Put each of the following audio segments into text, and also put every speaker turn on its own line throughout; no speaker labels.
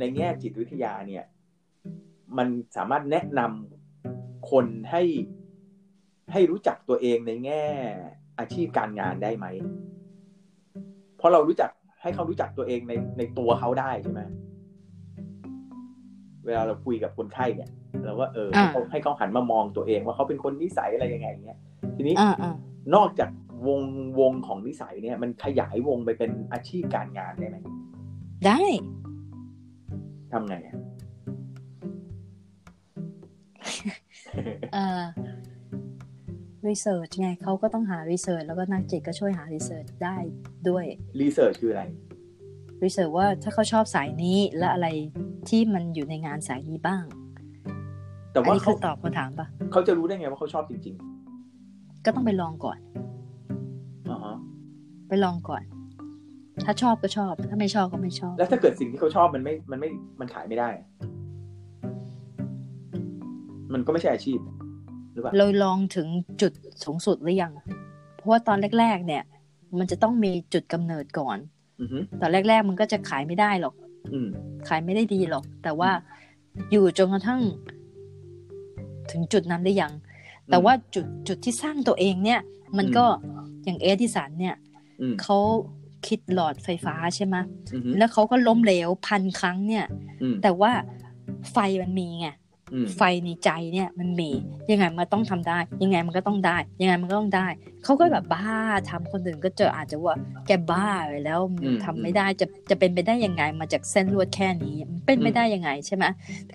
ในแง่จิตวิทยาเนี่ย มันสามารถแนะนำคนให้ให้รู้จักตัวเองในแง่อาชีพการงานได้ไหม เพราะเรารู้จักให้เขารู้จักตัวเองในในตัวเขาได้ใช่ไหมเวลาเราคุยกับคนไข้เนี่ยเราว่าเออให้เขาให้เขาหันมามองตัวเองว่าเขาเป็นคนนิสัยอะไรยังไงเงี้ย ทีนี้
อ่าอ่าน
อกจากวงวงของนิสัยเนี่ย มันขยายวงไปเป็นอาชีพการงานได้ไหม
ได้
ทำไงอะ
เอ่อรีเสิร์ชไงเขาก็ต้องหารีเสิร์ชแล้วก็นักจิตก็ช่วยหารีเสิร์ชได้ด้วย
รีเสิร์ชคืออะไร
รีเสิร์ชว่าถ้าเขาชอบสายนี้และอะไรที่มันอยู่ในงานสายนี้บ้าง
แต่
อัน
ว่า
นี้
เขา
คือตอบคำถามปะ
เขาจะรู้ได้ไงว่าเขาชอบจริง
ก็ต้องไปลองก่อน
ๆอ่าฮะ
ไปลองก่อน ถ้าชอบก็ชอบ ถ้าไม่ชอบก็ไม่ชอบ
แล้วถ้าเกิดสิ่งที่เขาชอบมันไม่ มันไม่ มันขายไม่ได้อะมันก็ไม่ใช่อาชีพหรือเปล่า
เราลองถึงจุดสูงสุดหรือยัง เพราะว่าตอนแรก ๆ เนี่ย มันจะต้องมีจุดกำเนิดก่อน
อือฮึ
ตอนแรก ๆ มันก็จะขายไม่ได้หรอก
อืม
ขายไม่ได้ดีหรอก แต่ว่าอยู่จนกระทั่ง ถึงจุดนั้นหรือยัง แต่ว่าจุดจุดที่สร้างตัวเองเนี่ย มันก็อย่างเอดิสันเนี่ย
อืม
เขา คิดหลอดไฟฟ้าใช่ไหม
อือฮึ
แล้วเขาก็ล้มเหลวพันครั้งเนี่ย
อืม
แต่ว่าไฟมันมีไง
อืม
ไฟในใจเนี่ยมันมียังไงมันต้องทำได้ ยังไงมันก็ต้องได้ ยังไงมันก็ต้องได้ เขาก็แบบบ้าทำคนอื่นก็เจออาจจะว่าแกบ้าไปแล้วทำไม่ได้จะจะเป็นไปได้ยังไงมาจากเส้นลวดแค่นี้มันเป็นไม่ได้ยังไงใช่ไหม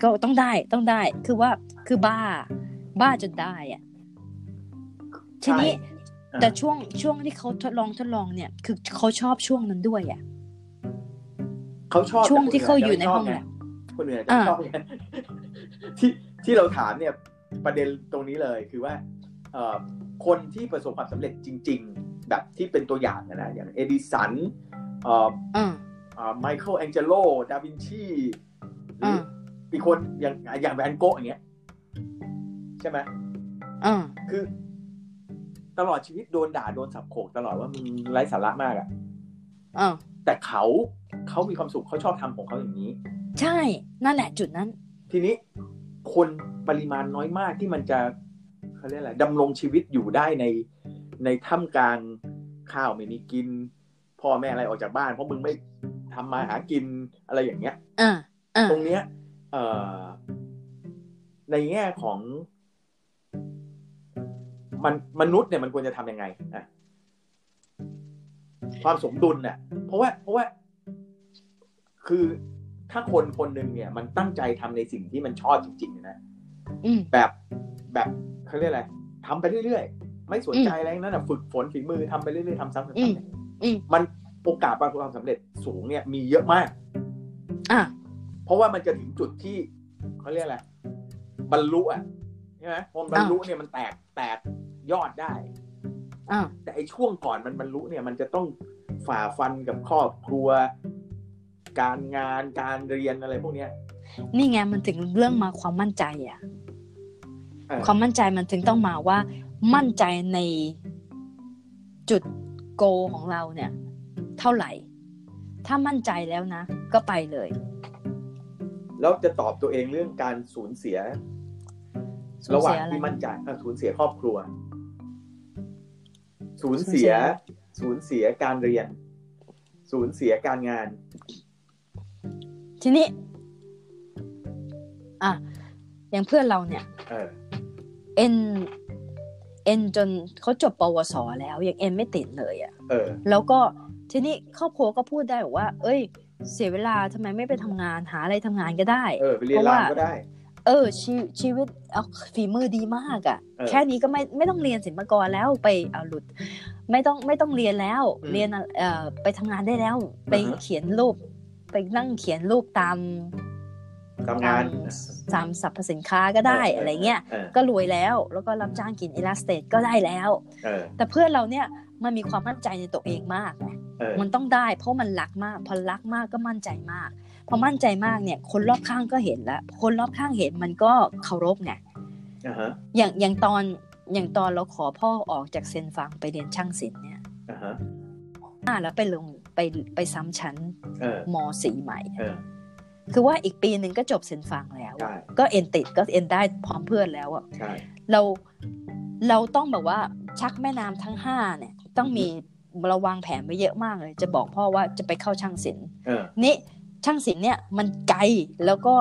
ก็ต้องได้ต้องได้คือว่าคือบ้า บ้าจนได้อะทีนี้
ใช่
แต่ช่วงช่วงที่เขาทดลองทดลองเนี่ย คือเขาชอบช่วงนั้นด้วยอะ
เขาชอบ
ช่วง
แต่
ที่เขาอยู่ใน
ไม่ชบ
ห้อง
ไแล
บ
คนอื่นอาจจะ
อ่า
ชอบไงที่ที่เราถามเนี่ย ประเด็นตรงนี้เลยคือว่าเอ่อคนที่ประสบความสำเร็จจริง ๆ แบบที่เป็นตัวอย่างนะนะอย่างเอดิสันเอ่อ
อ่า
ไมเคิลแองเจโลดาวินชีหรือ
อ่า
อีกคนอย่างอย่างแวนโกะอย่างเงี้ย ใช่ไหม
อ่า
คือ ตลอดชีวิตโดนด่าโดนสับโขกตลอดว่ามึงไร้สาระมากอะ
อ่า
แต่เขาเขามีความสุขเขาชอบทำของเขาอย่างนี้
ใช่นั่นแหละจุดนั้น
ทีนี้คนปริมาณน้อยมากที่มันจะเขาเรียกอะไรดำรงชีวิตอยู่ได้ในในท่ามกลางข้าวไม่มีกิน พ่อแม่อะไรออกจากบ้าน เพราะมึงไม่ทำมาหากินอะไรอย่างเงี้ย
อ่าอ่า
ตรงเนี้ย เอ่อในแง่ของ มันมนุษย์เนี่ยมันควรจะทำยังไงอะความสมดุลเนี่ยเพราะว่า เพราะว่า คือถ้าคนคนหนึ่งเนี่ย มันตั้งใจทำในสิ่งที่มันชอบจริงๆนะ
อืม
แบบแบบเขาเรียกอะไรทำไปเรื่อยๆ ไม่สนใจอะไรทั้งนั้นนะฝึกฝนฝีมือทำไปเรื่อยๆทำซ้ำๆๆ
อืมอืม
มันโอกาสประสบความสำเร็จสูงเนี่ย มีเยอะมาก
อ่า
เพราะว่ามันจะถึงจุดที่เขาเรียกอะไรบรรลุอะใช่ไหมพอมันบรรลุเนี่ยมันแตกแตก ยอดได้
อ่า
แต่ไอ้ช่วงก่อนมันบรรลุเนี่ย มันจะต้องฝ่าฟันกับครอบครัว การงานการเรียนอะไรพวกเนี้ย
นี่ไงมันถึงเรื่องมาความมั่นใจอะ
เออ
ความมั่นใจมันถึงต้องมาว่า มั่นใจในจุดโกของเราเนี่ย เท่าไหร่ ถ้ามั่นใจแล้วนะ ก็ไปเลย
แล้วจะตอบตัวเองเรื่องการสูญเสีย
สูญ
ระหว่าง
เสียอะไร
ที่มั่นใจเอ่อสูญเสียครอบครัว สูญเสีย สูญเสียการเรียน สูญเสียการงาน
ทีนี้ อะ อย่างเพื่อนเราเนี่ย
เออ
เอ็นเอ็นจนเขาจบปวสแล้วยังเอ็นไม่ติดเลยอะ่ะ
เออ
แล้วก็ทีนี้ครอบครัวก็พูดได้บอกว่า เอ้ย เสียเวลาทำไมไม่ไปทำงานหาอะไรทำงานก็ได้
เออไปเรียน
เพราะ
ราม
ว่า
ก็ได้
เออชีชีวิตเอาฝีมือดีมากอะ่ะ
เออ
แค่นี้ก็ไม่ไม่ต้องเรียนศิลปากรแล้วไปเอาหลุด ไม่ต้องไม่ต้องเรียนแล้ว
อืม
เรียนเอ่อไปทำงานได้แล้ว ไป
อ่าฮะ
เขียนรูป ไปนั่งเขียนรูปตาม
ทำงาน
ตามสรรพสินค้าก็ได้อะไรเงี้ย
เออ
ก็รวยแล้วแล้วก็รับจ้างกิน illustrate ก็ได้แล้ว
เออ
แต่เพื่อนเราเนี่ยมันมีความมั่นใจในตัวเองมากไง
เออ
มันต้องได้ เพราะมันรักมากพอรักมากก็มั่นใจมาก พอมั่นใจมากเนี่ย คนรอบข้างก็เห็นแล้วคนรอบข้างเห็นมันก็เคารพไง
อ่าฮะ
อย่างอย่างตอนอย่างตอนเราขอพ่อออกจากเซนฟังไปเรียนช่างศิลป์เนี่ย
อ่าฮะ
อ่าแล้วไปลงไปไปซ้ำชั้น
เออ
มสี่ใหม่
เออ
คือว่าอีกปีหนึ่งก็จบเซนฟังแล้ว
ใช่
ก็เอ็นติดก็เอ็นได้พร้อมเพื่อนแล้วอะ
ใช่
เราเราต้องแบบว่าชักแม่น้ำทั้งห้าเนี่ย ต้องมีเราวางแผนไว้เยอะมากเลย จะบอกพ่อว่าจะไปเข้าช่างศิลป์
เออ
นี่ ช่างศิลป์เนี่ยมันไกลแล้วก็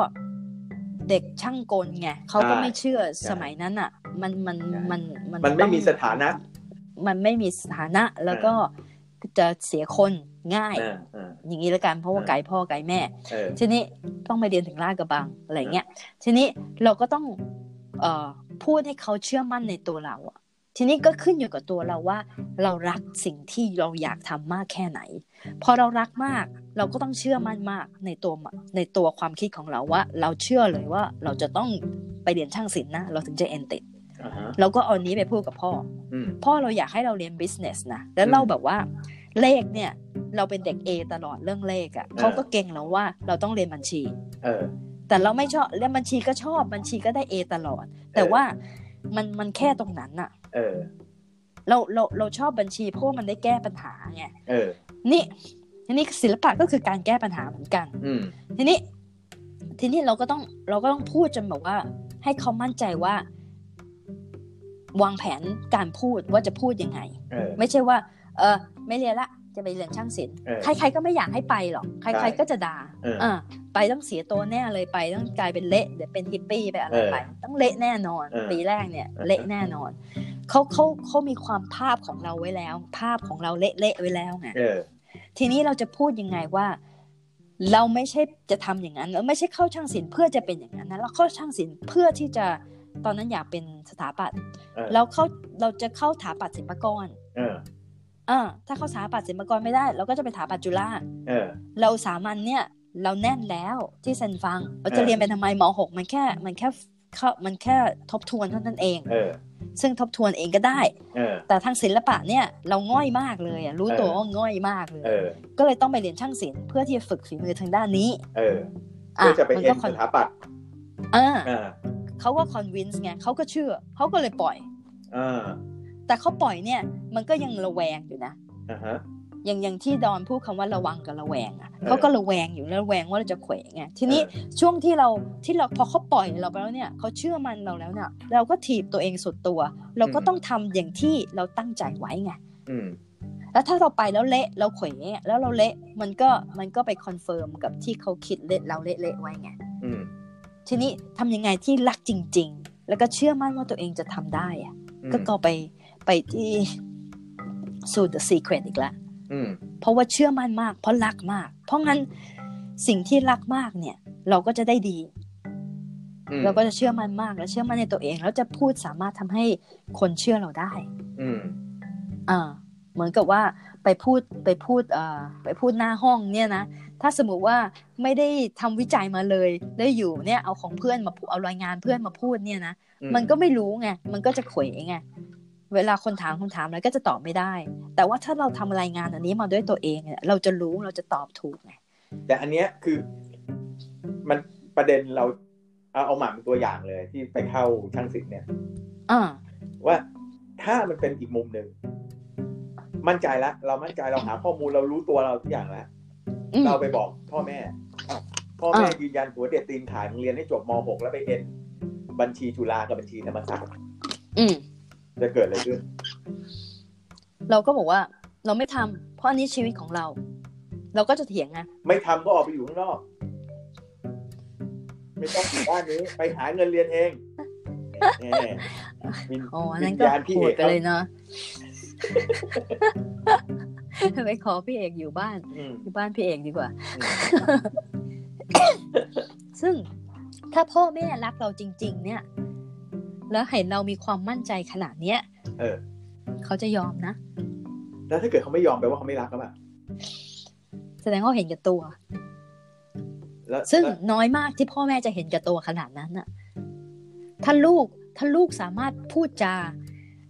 เด็กช่างกลไงเขาก็ไม่เชื่อสมัยนั้นอะ มันมันมันมัน
มันไม่
ต้อง
มีสถานะ
มันไม่มีสถานะแล้วก็จะเสียคนง่าย
เออเออ
อย่างนี้แล้วกันเพราะว่าไกลพ่อไกลแม่
เออ
ทีนี้ต้องไปเรียนถึงลาดกระบังอะไรเงี้ยทีนี้เราก็ต้องเอ่อพูดให้เขาเชื่อมั่นในตัวเราอะ ทีนี้ก็ขึ้นอยู่กับตัวเราว่า เรารักสิ่งที่เราอยากทำมากแค่ไหน พอเรารักมากเราก็ต้องเชื่อมั่นมากในตัวในตัวความคิดของเราว่า เราเชื่อเลยว่าเราจะต้องไปเรียนช่างศิลป์นะ เราถึงจะเอนติด
อ่าฮะ
เราก็เอานี้ไปพูดกับพ่อ
อืม
พ่อเราอยากให้เราเรียน business นะ แล้วเราแบบว่าเลขเนี่ย เราเป็นเด็ก A ตลอดเรื่องเลขอะ่ะเขาก็เก่งเราว่าเราต้องเรียนบัญชี
เออ
แต่เราไม่ชอบเรียนบัญชีก็ชอบบัญชีก็ได้ A ตลอด แต่ว่ามันมันแค่ตรงนั้นอะ
เออ
เราเราเราชอบบัญชีเพราะว่ามันได้แก้ปัญหาไง
เออ
นี่ทีนี้ศิลปะก็คือการแก้ปัญหาเหมือนกัน
อืม
ทีนี้ ทีนี้เราก็ต้องเราก็ต้องพูดจนแบบว่า ให้เขามั่นใจว่า วางแผนการพูดว่าจะพูดยังไง
เออ
ไม่ใช่ว่า เออ ไม่เรียนละ จะไปเรียนช่างศิลป์
เออ
ใครๆก็ไม่อยากให้ไปหรอกใคร
ใช่
ๆก็จะด่า
เออ
อ่าไปต้องเสียตัวแน่เลยไปต้องกลายเป็นเละเดี๋ยวเป็นฮิปปี้ไปอะไร
เออ
ไปต้องเละแน่นอน
เออ
ปีแรกเนี่ย
เออ
เละแน่นอนเขาเขาเขามีความภาพของเราไว้แล้ว ภาพของเราเละๆไว้แล้วไง
เออ
ทีนี้เราจะพูดยังไงว่า เราไม่ใช่จะทำอย่างนั้นเราไม่ใช่เข้าช่างศิลป์เพื่อจะเป็นอย่างนั้นนะเราเข้าช่างศิลป์เพื่อที่จะตอนนั้นอยากเป็นสถาปัตย์
เออ
เราเข้าเราจะเข้าสถาปัตย์ศิลปากร
เออ
เออถ้าเข้าสถาปัตย์ศิลปากรไม่ได้ เราก็จะไปสถาปัตย์จุฬา
เออ
เราสามัญเนี่ย เราแน่นแล้วที่เซนฟังเราจะ
เออ
เรียนไปทำไมมหกมันแค่มันแค่เข้ามันแค่ทบทวนเท่านั้นเอง
เออ
ซึ่งทบทวนเองก็ได้
เออ
แต่ทางศิลปะเนี่ยเราง่อยมากเลยอะรู้ตัว
เออ
ว่าง่อยมากเลย
เออ
ก็เลยต้องไปเรียนช่างศิลป์เพื่อที่จะฝึกฝีมือทางด้านนี้
เออเพื่อจะไป
มั
เอ็
ก็
น
คอน
สถาปัตย์
อ่า
อ่า
เขาก็คอนวินส์ไงเขาก็เชื่อ เขาก็เลยปล่อย
อ่า
แต่เขาปล่อยเนี่ย มันก็ยังระแวงอยู่นะ
อ่าฮะ
อย่างอย่างที่ดอนพูดคำว่าระวังกับระแวงอะ
เออ
เขาก็ระแวงอยู่แล้วระแวงว่าเราจะเขวไงทีนี้ช่วงที่เราที่เราพอเขาปล่อยเราไปแล้วเนี่ยเขาเชื่อมั่นเราแล้วเนี่ยเราก็ถีบตัวเองสุดตัว เราก็ต้องทำอย่างที่เราตั้งใจไว้ไง
อืม
แล้วถ้าเราไปแล้วเละเราเขวแล้วเราเละมันก็มันก็ไป confirm กับที่เขาคิดเละเราเละเละๆไว้ไง
อืม
ทีนี้ทำยังไงที่รักจริง ๆ แล้วก็เชื่อมั่นว่าตัวเองจะทำได้อะ
อืม
ก็ก็ไป ไปที่สู่ the secret อีกแล้ว
อืม
เพราะว่าเชื่อมั่นมาก เพราะรักมาก เพราะงั้นสิ่งที่รักมากเนี่ย เราก็จะได้ดี
อืม
เราก็จะเชื่อมั่นมากและเชื่อมั่นในตัวเองแล้วจะพูดสามารถทำให้คนเชื่อเราได้
อืม
อ่าเหมือนกับว่าไปพูดไปพูดเอ่อไปพูดหน้าห้องเนี่ยนะถ้าสมมติว่าไม่ได้ทำวิจัยมาเลยแล้วอยู่เนี่ยเอาของเพื่อนมาพูดเอารายงานเพื่อนมาพูดเนี่ยนะ
อื
มันก็ไม่รู้ไงมันก็จะเขวไง เวลาคนถามคำถามอะไรก็จะตอบไม่ได้ แต่ว่าถ้าเราทำรายงานอันนี้มาด้วยตัวเองเนี่ยเราจะรู้เราจะตอบถูกไง
แต่อันเนี้ยคือมันประเด็นเราเอาเอาหมาเป็นตัวอย่างเลยที่ไปเข้าช่างศิลป์เนี่ย
อ่า
ว่าถ้ามันเป็นอีกมุมหนึ่งมั่นใจแล้วเรามั่นใจเราหาข้อมูลเรารู้ตัวเราทุกอย่างแล้ว
อืม
เราไปบอกพ่อแม่พ่อแม่
อ่า
ยืนยันหัวเด็ดตีนขายมึงเรียนให้จบม .6 แล้วไปเอ็นบัญชีจุฬากับบัญชีธรรมศาสตร์
อืม
จะเกิดอะไรขึ้น
เราก็บอกว่า เราไม่ทำเพราะอันนี้ชีวิตของเรา เราก็จะเถียงไง
ไม่ทำก็ออกไปอยู่ข้างนอก ไม่ต้องอยู่บ้านนี้ ไปหาเงินเรียนเองแหมวิญ
อ๋ออันนั้น
วิญ
ก็
ญาณพี่
โห
เอ
ด
ก
ไปเลยเนาะไปขอพี่เอกอยู่บ้าน
อืม
อยู่บ้านพี่เอกดีกว่า
อืม
ซึ่งถ้าพ่อแม่รักเราจริง ๆ เนี่ย แล้วเห็นเรามีความมั่นใจขนาดเนี้ย
เออ
เขาจะยอมนะ
แล้วถ้าเกิดเขาไม่ยอมแปลว่าเขาไม่รักก็แบบ
แสดงว่าเห็นแก่ตัว
แล้ว
ซึ่ง
แล้ว
น้อยมากที่พ่อแม่จะเห็นแก่ตัวขนาดนั้นน่ะ ถ้าลูกถ้าลูกสามารถพูดจา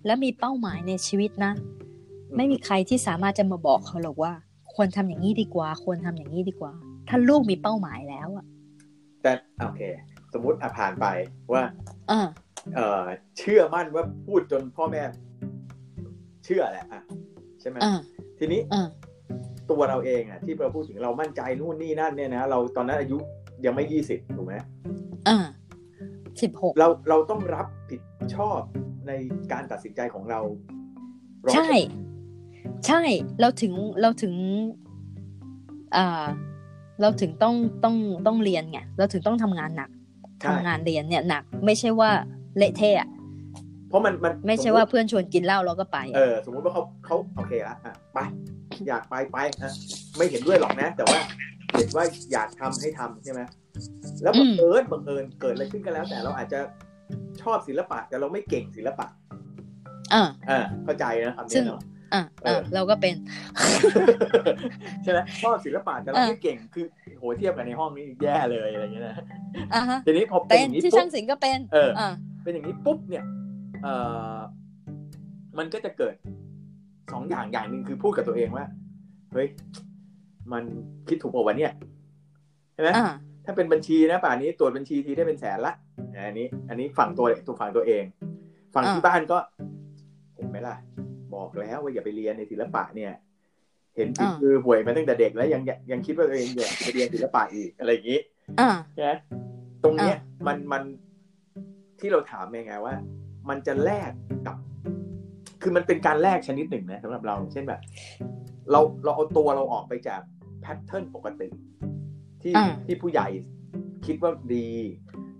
และมีเป้าหมายในชีวิตนะ ไม่มีใครที่สามารถจะมาบอกเขาหรอกว่า ควรทำอย่างนี้ดีกว่า ควรทำอย่างนี้ดีกว่า ถ้าลูกมีเป้าหมายแล้วอะ
แต่โอเค สมมุติอะผ่านไปว่า
อ่า
เออ เชื่อมั่นว่าพูดจนพ่อแม่ เชื่อแหละอะใช่ไหม
อ่า
ทีนี้
อ่า
ตัวเราเองอะ ที่เราพูดถึงเรามั่นใจนู่นนี่นั่นเนี่ยนะเราตอนนั้นอายุยังไม่ยี่สิบถูกไหม
อ่าสิบหก
เราเราต้องรับผิดชอบในการตัดสินใจของเราร้อย
ใช่ ใช่เราถึงเราถึง อ่า เราถึงต้องต้องต้องเรียนไงเราถึงต้องทำงานหนัก
ใช่
ทำงานเรียนเนี่ยหนัก ไม่ใช่ว่า เละเทะอะ
เพราะมันมัน
ไม่ใช่ว่าเพื่อนชวนกินเหล้าเราก็ไป
เออ สมมุติว่าเขาเขาโอเคละอะไปอยากไปไปอะไม่เห็นด้วยหรอกนะ แต่ว่าเห็นว่าอยากทำให้ทำใช่ไหมแล้วบังเอิญบังเอิญเกิดอะไรขึ้นก็แล้ว แต่เราอาจจะชอบศิลปะ แต่เราไม่เก่งศิลปะ
อ่า
อ่าเข้าใจนะคำ
ซึ่
นี้
ง
เนาะ
อ่า
เอ
อ่า
อ
เราก็เป็น
ใช่ไหมชอบศิลปะแต่เรา
เออ
ไม่เก่งคือโหเทียบกันในห้องนี้แย่เลยอะไรอย่างเงี้ยนะ
อ่าฮะ
ทีนี้พอเป็น
เป็
อนย่างนี้
ที่
ปุ๊
ช่า
บ
งศิลป์ก็เป็น
เออ
อ่า
เป็นอย่างนี้ปุ๊บเนี่ยเออมันก็จะเกิดสองอย่างอย่างหนึ่งคือพูดกับตัวเองว่าเฮ้ยมันคิดถูกเปล่าวะเนี่ยใช่ไหม
อ่า
ถ้าเป็นบัญชีนะป่านนี้ตรวจบัญชีทีได้เป็นแสนละอันนี้ อันนี้ฝั่งตัวตัวฝั่งตัวเอง ฝั่งที่
อ่า
บ้านก็ เห็นไหมล่ะ บอกแล้วว่าอย่าไปเรียนในศิลปะเนี่ย เห็นฝีมือห่วยมาตั้งแต่เด็กแล้วยังยังคิดว่าตัวเองอยากไปเรียนศิลปะอีกอะไรอย่างนี้
อ่า
ใช่ไหมตรงเนี้ย
อะ
มันมัน ที่เราถามยังไงว่า มันจะแลกกับ คือมันเป็นการแลกชนิดหนึ่งนะสำหรับเราเช่นแบบ เราเราเอาตัวเราออกไปจากแพทเทิร์นปกติ ที่
อ่า
ที่ผู้ใหญ่คิดว่าดี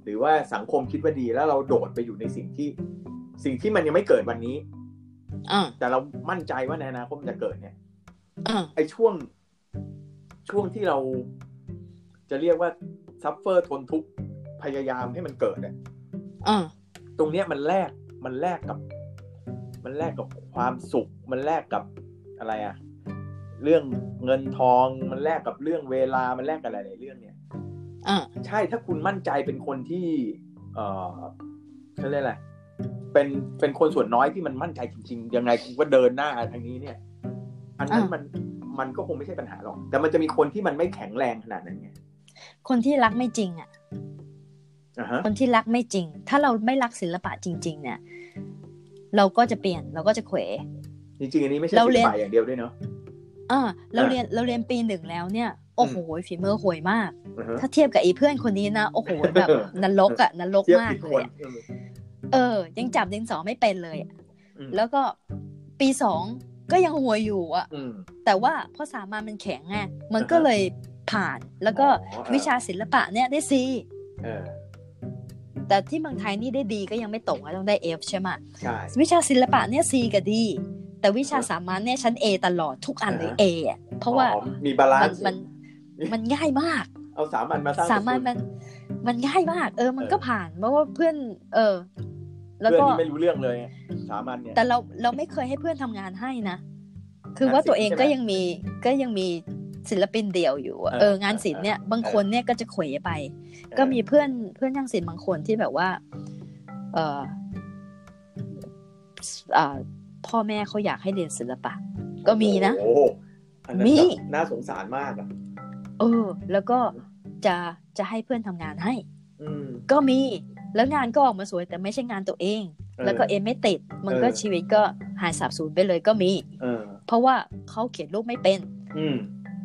หรือว่าสังคมคิดว่าดีแล้วเราโดดไปอยู่ในสิ่งที่ สิ่งที่มันยังไม่เกิดวันนี้
อ่า
แต่เรามั่นใจว่าในอนาคตมันจะเกิดเนี่ย
อ่า
ไอ้ช่วงช่วงที่เราจะเรียกว่าsuffer ทนทุกข์พยายามให้มันเกิดเนี่ย
อ่า
ตรงเนี้ยมันแลกมันแลกกับ มันแลกกับความสุข มันแลกกับอะไรอะเรื่องเงินทองมันแลกกับเรื่องเวลามันแลกกับอะไรหลายเรื่องเนี่ย
อ่า
ใช่ถ้าคุณมั่นใจเป็นคนที่ เออเขาเรียกอะไรเป็นเป็นคนส่วนน้อยที่มันมั่นใจจริงๆยังไงคุณก็เดินหน้าทางนี้เนี่ย อันนั้น
อ่ามัน
มันมันก็คงไม่ใช่ปัญหาหรอก แต่มันจะมีคนที่มันไม่แข็งแรงขนาดนั้นไง
คนที่รักไม่จริงอะ
อ่าฮะ
คนที่รักไม่จริง ถ้าเราไม่รักศิลปะจริง ๆ เนี่ย เราก็จะเปลี่ยนเราก็จะเขว
จริงๆอันนี้ไม่ใช่
เรา
ศิ
เรี
ล
ยน
ปะอย่างเดียวด้วยเนาะ
อ่าเรา
อ่า
เรียนเราเรียนปีหนึ่งแล้วเนี่ยโอ้โหฝีมือห่วยมาก
อ่าฮะ
ถ้าเทียบกับไอ้เพื่อนคนนี้นะโอ้โหแบบนรกอะนรก
เทียบ
มาก
ผิด
เล
คน
ยอะ
เออ
เออ ยังจับดินสอไม่เป็นเลยอะ
อืม
แล้วก็ปีสองก็ยังห่วยอยู่อะ
อืม
แต่ว่าเพราะสามัญมันแข็งไงมันก็
อ่าฮะ
เลยผ่านแล้วก็
อ๋อเออ
วิชาศิลปะเนี่ยได้ซี
เออ
แต่ที่เมืองไทยนี่ได้ดีก็ยังไม่ตกอะต้องได้เอฟใช่ไหม
ใช่
วิชาศิลปะเนี่ยซีกับดี แต่วิชาสามัญเนี่ยฉันเอตลอดทุกอันเลยเออะเพราะว่า
อ๋อมีบาลา
มัน
นซ์
มันมันง่ายมาก
เอาสามัญมาสร้าง
สามัญ
สกุล
มันมันง่ายมาก เออมัน
เออ
ก็ผ่านเพราะว่าเพื่อน เออ แล้ว
เพื่อน
ก็
ที่ไม่รู้เรื่องเลยสามัญเนี่ย
แต่เราเราไม่เคยให้เพื่อนทำงานให้นะคืองา
น
ว่าตัว
ศิลป์
เอง
ใช่ไหม
ก็ยังมีก็ยังมี ศิลปินเดี่ยวอยู่อะ
เออ
เอองานศิลป์เนี่ยบางคนเนี่ยก็จะเขวไป ก็มีเพื่อนเพื่อนช่างศิลป์บางคนที่แบบว่า เอออ่าพ่อแม่เขาอยากให้เรียนศิลปะ ก็มีนะ
โอ้โหอันนั้น
มี
แบบน่าสงสารมากอะ
เออ แล้วก็จะจะให้เพื่อนทำงานให้
อืม
ก็มีแล้วงานก็ออกมาสวยแต่ไม่ใช่งานตัวเอง
ออ
แล้วก็เอ็มไม่ติด มันก็
เออ
ชีวิตก็หายสาบสูญไปเลยก็มี
เออ
เพราะว่าเขาเขียนรูปไม่เป็น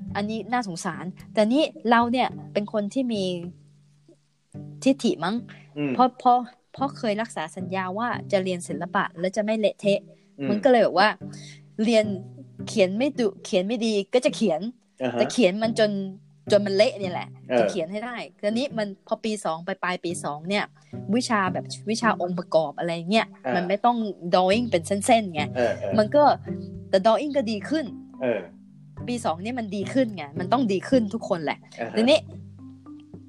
อืม
อันนี้น่าสงสาร แต่นี่เราเนี่ยเป็นคนที่มีทิฐิมั้ง
อืม
เพราะเพราะเพราะเคยรักษาสัญญาว่าจะเรียนศิลปะแล้วจะไม่เละเทะ
อื
มันก็เลยแบบว่า เรียนเขียนไม่ดุเขียนไม่ดีก็จะเขียน
อ่าฮะ
แต่เขียนมันจนจนมันเละเนี่ยแหละ
เออ
จะเขียนให้ได้ทีนี้มันพอปีสองไปปลายปีสองเนี่ย วิชาแบบวิชาองค์ประกอบอะไรเงี้ยมันไม่ต้อง drawing เป็นเส้นๆไง
เออเออ
มันก็แต่ drawing ก็ดีขึ้น
เออ
ปีสองเนี่ยมันดีขึ้นไงมันต้องดีขึ้นทุกคนแหละ
อ่าฮะ
ทีนี้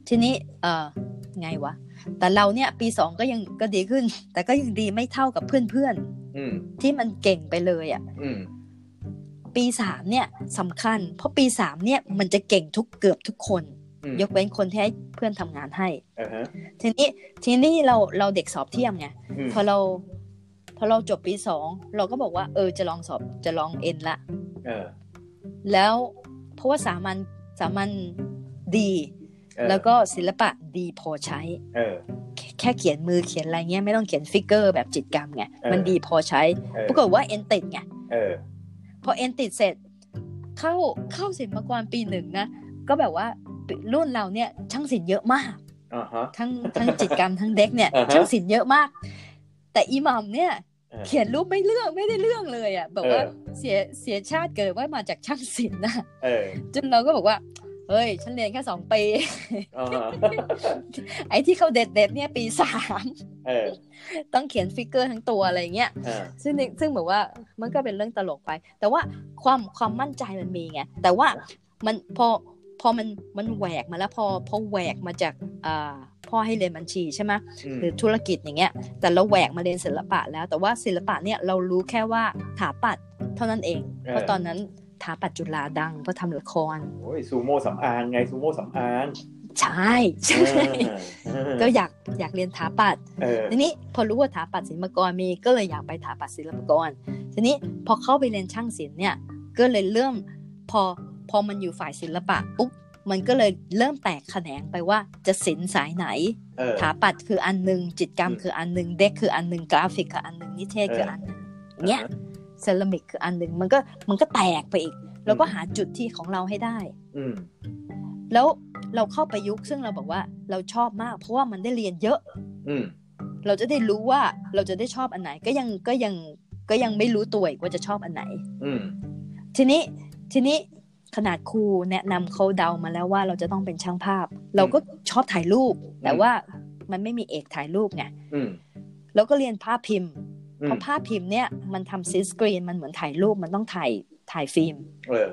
ทีนี้ เออไงวะ แต่เราเนี่ย ปีสองก็ยังก็ดีขึ้น แต่ก็ยังดีไม่เท่ากับเพื่อน
อืม
ๆที่มันเก่งไปเลยอะ่ะ
อืม
ปีสามเนี่ยสำคัญ เพราะปีสามเนี่ยมันจะเก่งทุกเกือบทุกคน
อืม
ยกเว้นคนที่ให้เพื่อนทำงานให้
อ่าฮะ
ทีนี้ทีนี้เราเราเด็กสอบเทียมไง
อืม
พอเราพอเราจบปีสองเราก็บอกว่า เออจะลองสอบจะลองเอ็นละ
เออ
แล้วเพราะว่าสามัญสามัญดี
เออ
แล้วก็ศิลปะดีพอใช้
เออ
แค่แค่เขียนมือเขียนอะไรเงี้ยไม่ต้องเขียน figure แบบจิตรกรรมไง
เออ
มันดีพอใช้
เออ
ปรากฏว่าเอ็นติดไง
เออ
พอเอ็นติดเสร็จ เข้าเข้าศิลปากรปีหนึ่งนะก็แบบว่ารุ่นเราเนี่ยช่างศิลป์เยอะมาก
อ่าฮะ
ทั้งทั้งจิตรกรรมทั้งเด็กเนี่ย
อ่าฮะ
ช่างศิลป์เยอะมาก แต่อีหมัมเนี่ย
เออ
เขียนรูปไม่เรื่องไม่ได้เรื่องเลยอะแบบว่า
เออ
เสียเสียชาติเกิดว่ามาจากช่างศิลป์นะ
เออ
จนเราก็บอกว่าเฮ้ย ฉันเรียนแค่สองปี
อ่าฮะ
ไอ้ที่เขาเด็ดเด็ดๆเนี่ยปีสา
เออ
ต้องเขียน figure ทั้งตัวอะไรเงี้ย
เออ
ซึ่งในซึ่งแบบว่ามันก็เป็นเรื่องตลกไป แต่ว่าความความมั่นใจมันมีไงแต่ว่ามันพอพอมันมันแหวกมาแล้วพอพอแหวกมาจากอ่า พ่อให้เรียนบัญชีใช่ไหม
อืม
หรือธุรกิจอย่างเงี้ย แต่เราแหวกมาเรียนศิลปะแล้ว แต่ว่าศิลปะเนี่ยเรารู้แค่ว่าถาปัดเท่านั้นเอง เพราะตอนนั้นถาปัดจุฬาดังเพราะทำละคร
โอ้ยซูโม่สำอางไงซูโม่สำอาง
ใช่ใช่
เออ
ก็อยากอยากเรียนถาปัด
เออ
ทีนี้พอรู้ว่าถาปัดศิลปากรมีก็เลยอยากไปถาปัดศิลปากรทีนี้พอเข้าไปเรียนช่างศิลป์เนี่ยก็เลยเริ่มพอพอมันอยู่ฝ่ายศิลปะปุ๊บ มันก็เลยเริ่มแตกแขนงไปว่าจะศิลป์สายไหน
เออ
ถาปัดคืออันหนึ่งจิตรกรรม
อืม
คืออันหนึ่งเด็กคืออันหนึ่งกราฟิกคืออันหนึ่งนิเทศคืออันหนึ่งเนี้ยเซรามิกคืออันหนึ่งมันก็มันก็แตกไปอีก แล้วก็หาจุดที่ของเราให้ได้
อืม
แล้วเราเข้าประยุกต์ซึ่งเราบอกว่าเราชอบมาก เพราะว่ามันได้เรียนเยอะ
อืม
เราจะได้รู้ว่าเราจะได้ชอบอันไหนก็ยังก็ยังก็ยังไม่รู้ตัวอีกว่าจะชอบอันไหน
อืม
ทีนี้ทีนี้ ขนาดครูแนะนำเขาเดามาแล้วว่าเราจะต้องเป็นช่างภาพ เราก็ชอบถ่ายรูป แต่ว่ามันไม่มีเอกถ่ายรูปไง
อืม
เราก็เรียนภาพพิมพ์
อืม
เพราะภาพพิมพ์เนี่ยมันทำ silkscreen มันเหมือนถ่ายรูปมันต้องถ่ายถ่ายฟิล์ม
เออ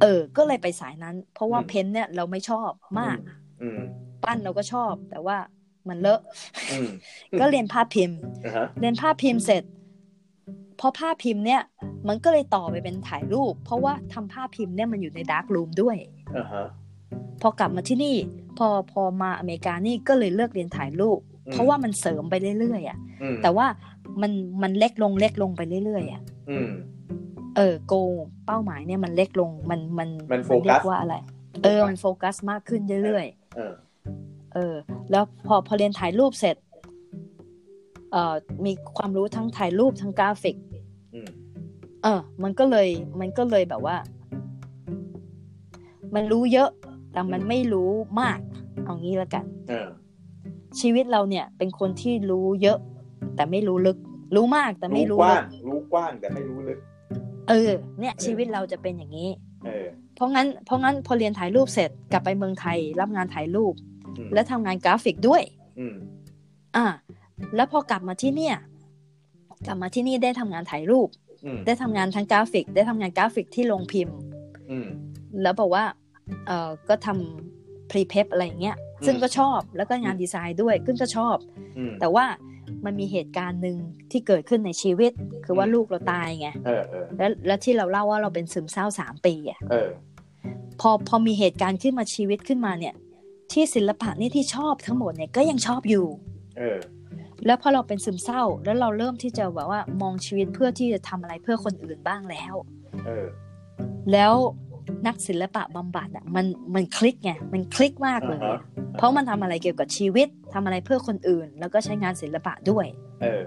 เออก็เลยไปสายนั้น เพราะว่า
อืม
paint เนี่ยเราไม่ชอบมาก
อืม
ปั้นเราก็ชอบ แต่ว่ามันเลอะ
อืม
ก็เรียนภาพพิมพ์
อ่าฮะ
เรียนภาพพิมพ์เสร็จ พอภาพพิมพ์เนี่ยมันก็เลยต่อไปเป็นถ่ายรูป เพราะว่าทำภาพพิมพ์เนี่ยมันอยู่ใน darkroom ด้วย
อ่าฮะ
พอกลับมาที่นี่ พอพอมาอเมริกานี่ก็เลยเลิกเรียนถ่ายรูป เพราะว่ามันเสริมไปเรื่อยๆอะ
อืม
แต่ว่ามันมันเล็กลงเล็กลงไปเรื่อยๆอะ
อืม
เออโกเป้าหมายเนี่ยมันเล็กลงมันมัน
มันโฟ
เรี
กั
ย
ส
กว่าอะไร เออมันโฟกัสมากขึ้นเรื่อยๆ
เออ
เออ แล้วพอพอเรียนถ่ายรูปเสร็จเอ่อมีความรู้ทั้งถ่ายรูปทั้งกราฟิก
อืม
เออ มันก็เลย มันก็เลยแบบว่า มันรู้เยอะ แต่มันไม่รู้มาก เอางี้แล้วกัน
เออ
ชีวิตเราเนี่ย เป็นคนที่รู้เยอะ แต่ไม่รู้ลึก รู้มากแต่ไม่
รู้
รู้
ก
ลึ
ว้ากงรู้กว้างแต่ไม่รู้ลึก
เออ เนี่ย ชีวิตเราจะเป็นอย่างนี้
เออ
เพราะงั้น เพราะงั้นพอเรียนถ่ายรูปเสร็จกลับไปเมืองไทย รับงานถ่ายรูป
อืม
และทำงานกราฟิกด้วย
อืม
อ่า แล้วพอกลับมาที่เนี่ย กลับมาที่นี่ได้ทำงานถ่ายรูป
อืม
ได้ทำงานทั้งกราฟิก ได้ทำงานกราฟิกที่โรงพิมพ์
อืม
แล้วบอกว่าเออก็ทำพรีเพอะไรอย่างเงี้ย
อืม
ซึ่งก็ชอบแล้วก็งานดีไซน์ด้วยซึ่งก็ชอบ
อืม
แต่ว่ามันมีเหตุการณ์หนึ่งที่เกิดขึ้นในชีวิต คือว่า
อืม
ลูกเราตายไง
เออเออ
แล้วแล้วที่เราเล่าว่าเราเป็นซึมเศร้าสามปีอะ
เออ
พอพอมีเหตุการณ์ขึ้นมาชีวิตขึ้นมาเนี่ย ที่ศิลปะนี่ที่ชอบทั้งหมดเนี่ยก็ยังชอบอยู่
เออ
แล้วพอเราเป็นซึมเศร้า แล้วเราเริ่มที่จะแบบว่ามองชีวิตเพื่อที่จะทำอะไรเพื่อคนอื่นบ้างแล้ว
เออ
แล้วนักศิลปะบำบัดอะมันมันคลิกไงมันคลิกมากเลย
อ่าฮะ
เพราะมันทำอะไรเกี่ยวกับชีวิตทำอะไรเพื่อคนอื่น แล้วก็ใช้งานศิลปะด้วย
เออ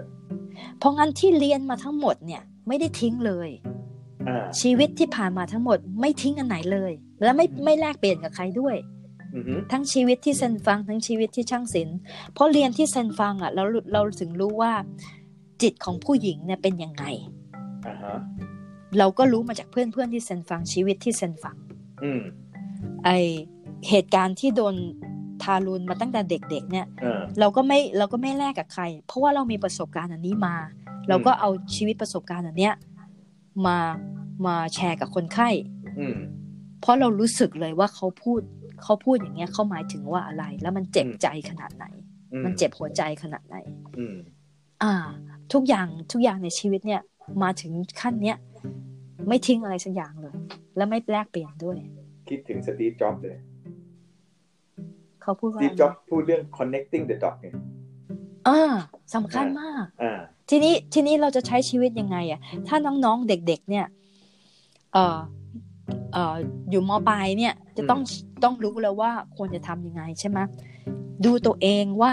เพราะงั้นที่เรียนมาทั้งหมดเนี่ย ไม่ได้ทิ้งเลย
อ่า
ชีวิตที่ผ่านมาทั้งหมดไม่ทิ้งอันไหนเลย และไม่ไม่แลกเปลี่ยนกับใครด้วย
อือหือ
ทั้งชีวิตที่เซนฟังทั้งชีวิตที่ช่างศิลป์เพราะเรียนที่เซนฟังอะเราเราถึงรู้ว่า จิตของผู้หญิงเนี่ยเป็นยังไง
อ่าฮะ
เราก็รู้มาจากเพื่อนเพื่อนๆที่เซนฟังชีวิตที่เซนฟัง
อืม
ไอเหตุการณ์ที่โดนทารุณมาตั้งแต่เด็กๆ เนี่ย
เออ
เราก็ไม่เราก็ไม่แลกกับใคร เพราะว่าเรามีประสบการณ์อันนี้มา เราก็เอาชีวิตประสบการณ์อันเนี้ยมามาแชร์กับคนไข้
อืม
เพราะเรารู้สึกเลยว่าเขาพูด เขาพูดอย่างเงี้ยเขาหมายถึงว่าอะไร แล้วมันเจ็บ
อืม
ใจขนาดไหน
อื
มันเจ็บหัวใจขนาดไหน
อืม
อ่า ทุกอย่างทุกอย่างในชีวิตเนี่ย มาถึงขั้นเนี้ยไม่ทิ้งอะไรสักอย่างเลย และไม่แลกเปลี่ยนด้วย
คิดถึงสตีฟจ็อบส์เลย
เขาพูด
ส
ว่า
ตีฟจ็อบส์พูดเรื่อง connecting the dot เนี่ย
อ่าสำคัญมาก
อ่า
ทีนี้ทีนี้เราจะใช้ชีวิตยังไงอะถ้าน้องๆเด็ก ๆ เนี่ย เอ่อเอ่ออยู่มปลายเนี่ย จะต้อง ต้องรู้แล้วว่าควรจะทำยังไงใช่ไหมดูตัวเองว่า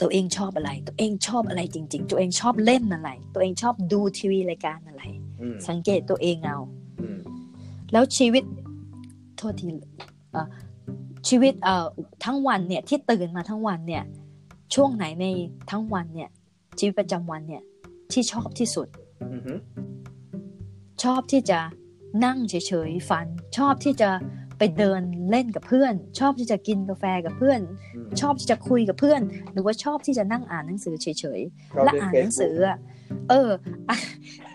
ตัวเองชอบอะไร ตัวเองชอบอะไรจริง ๆ ตัวเองชอบเล่นอะไร ตัวเองชอบดูทีวีรายการอะไร
อืม
สังเกตตัวเองเอา
อืม
แล้วชีวิตโทษทีเอ่อชีวิตเอ่อทั้งวันเนี่ยที่ตื่นมาทั้งวันเนี่ย ช่วงไหนในทั้งวันเนี่ย ชีวิตประจำวันเนี่ย ที่ชอบที่สุด
อือฮึ
ชอบที่จะนั่งเฉยๆฟัน ชอบที่จะ ไปเดินเล่นกับเพื่อน ชอบที่จะกินกาแฟกับเพื่อน
ม
ชอบที่จะคุยกับเพื่อน หรือว่าชอบที่จะนั่งอ่านหนังสือเฉย
ชอบ
ๆและ
เล่น
อ่าน
Facebook
หนังสืออะเอออะ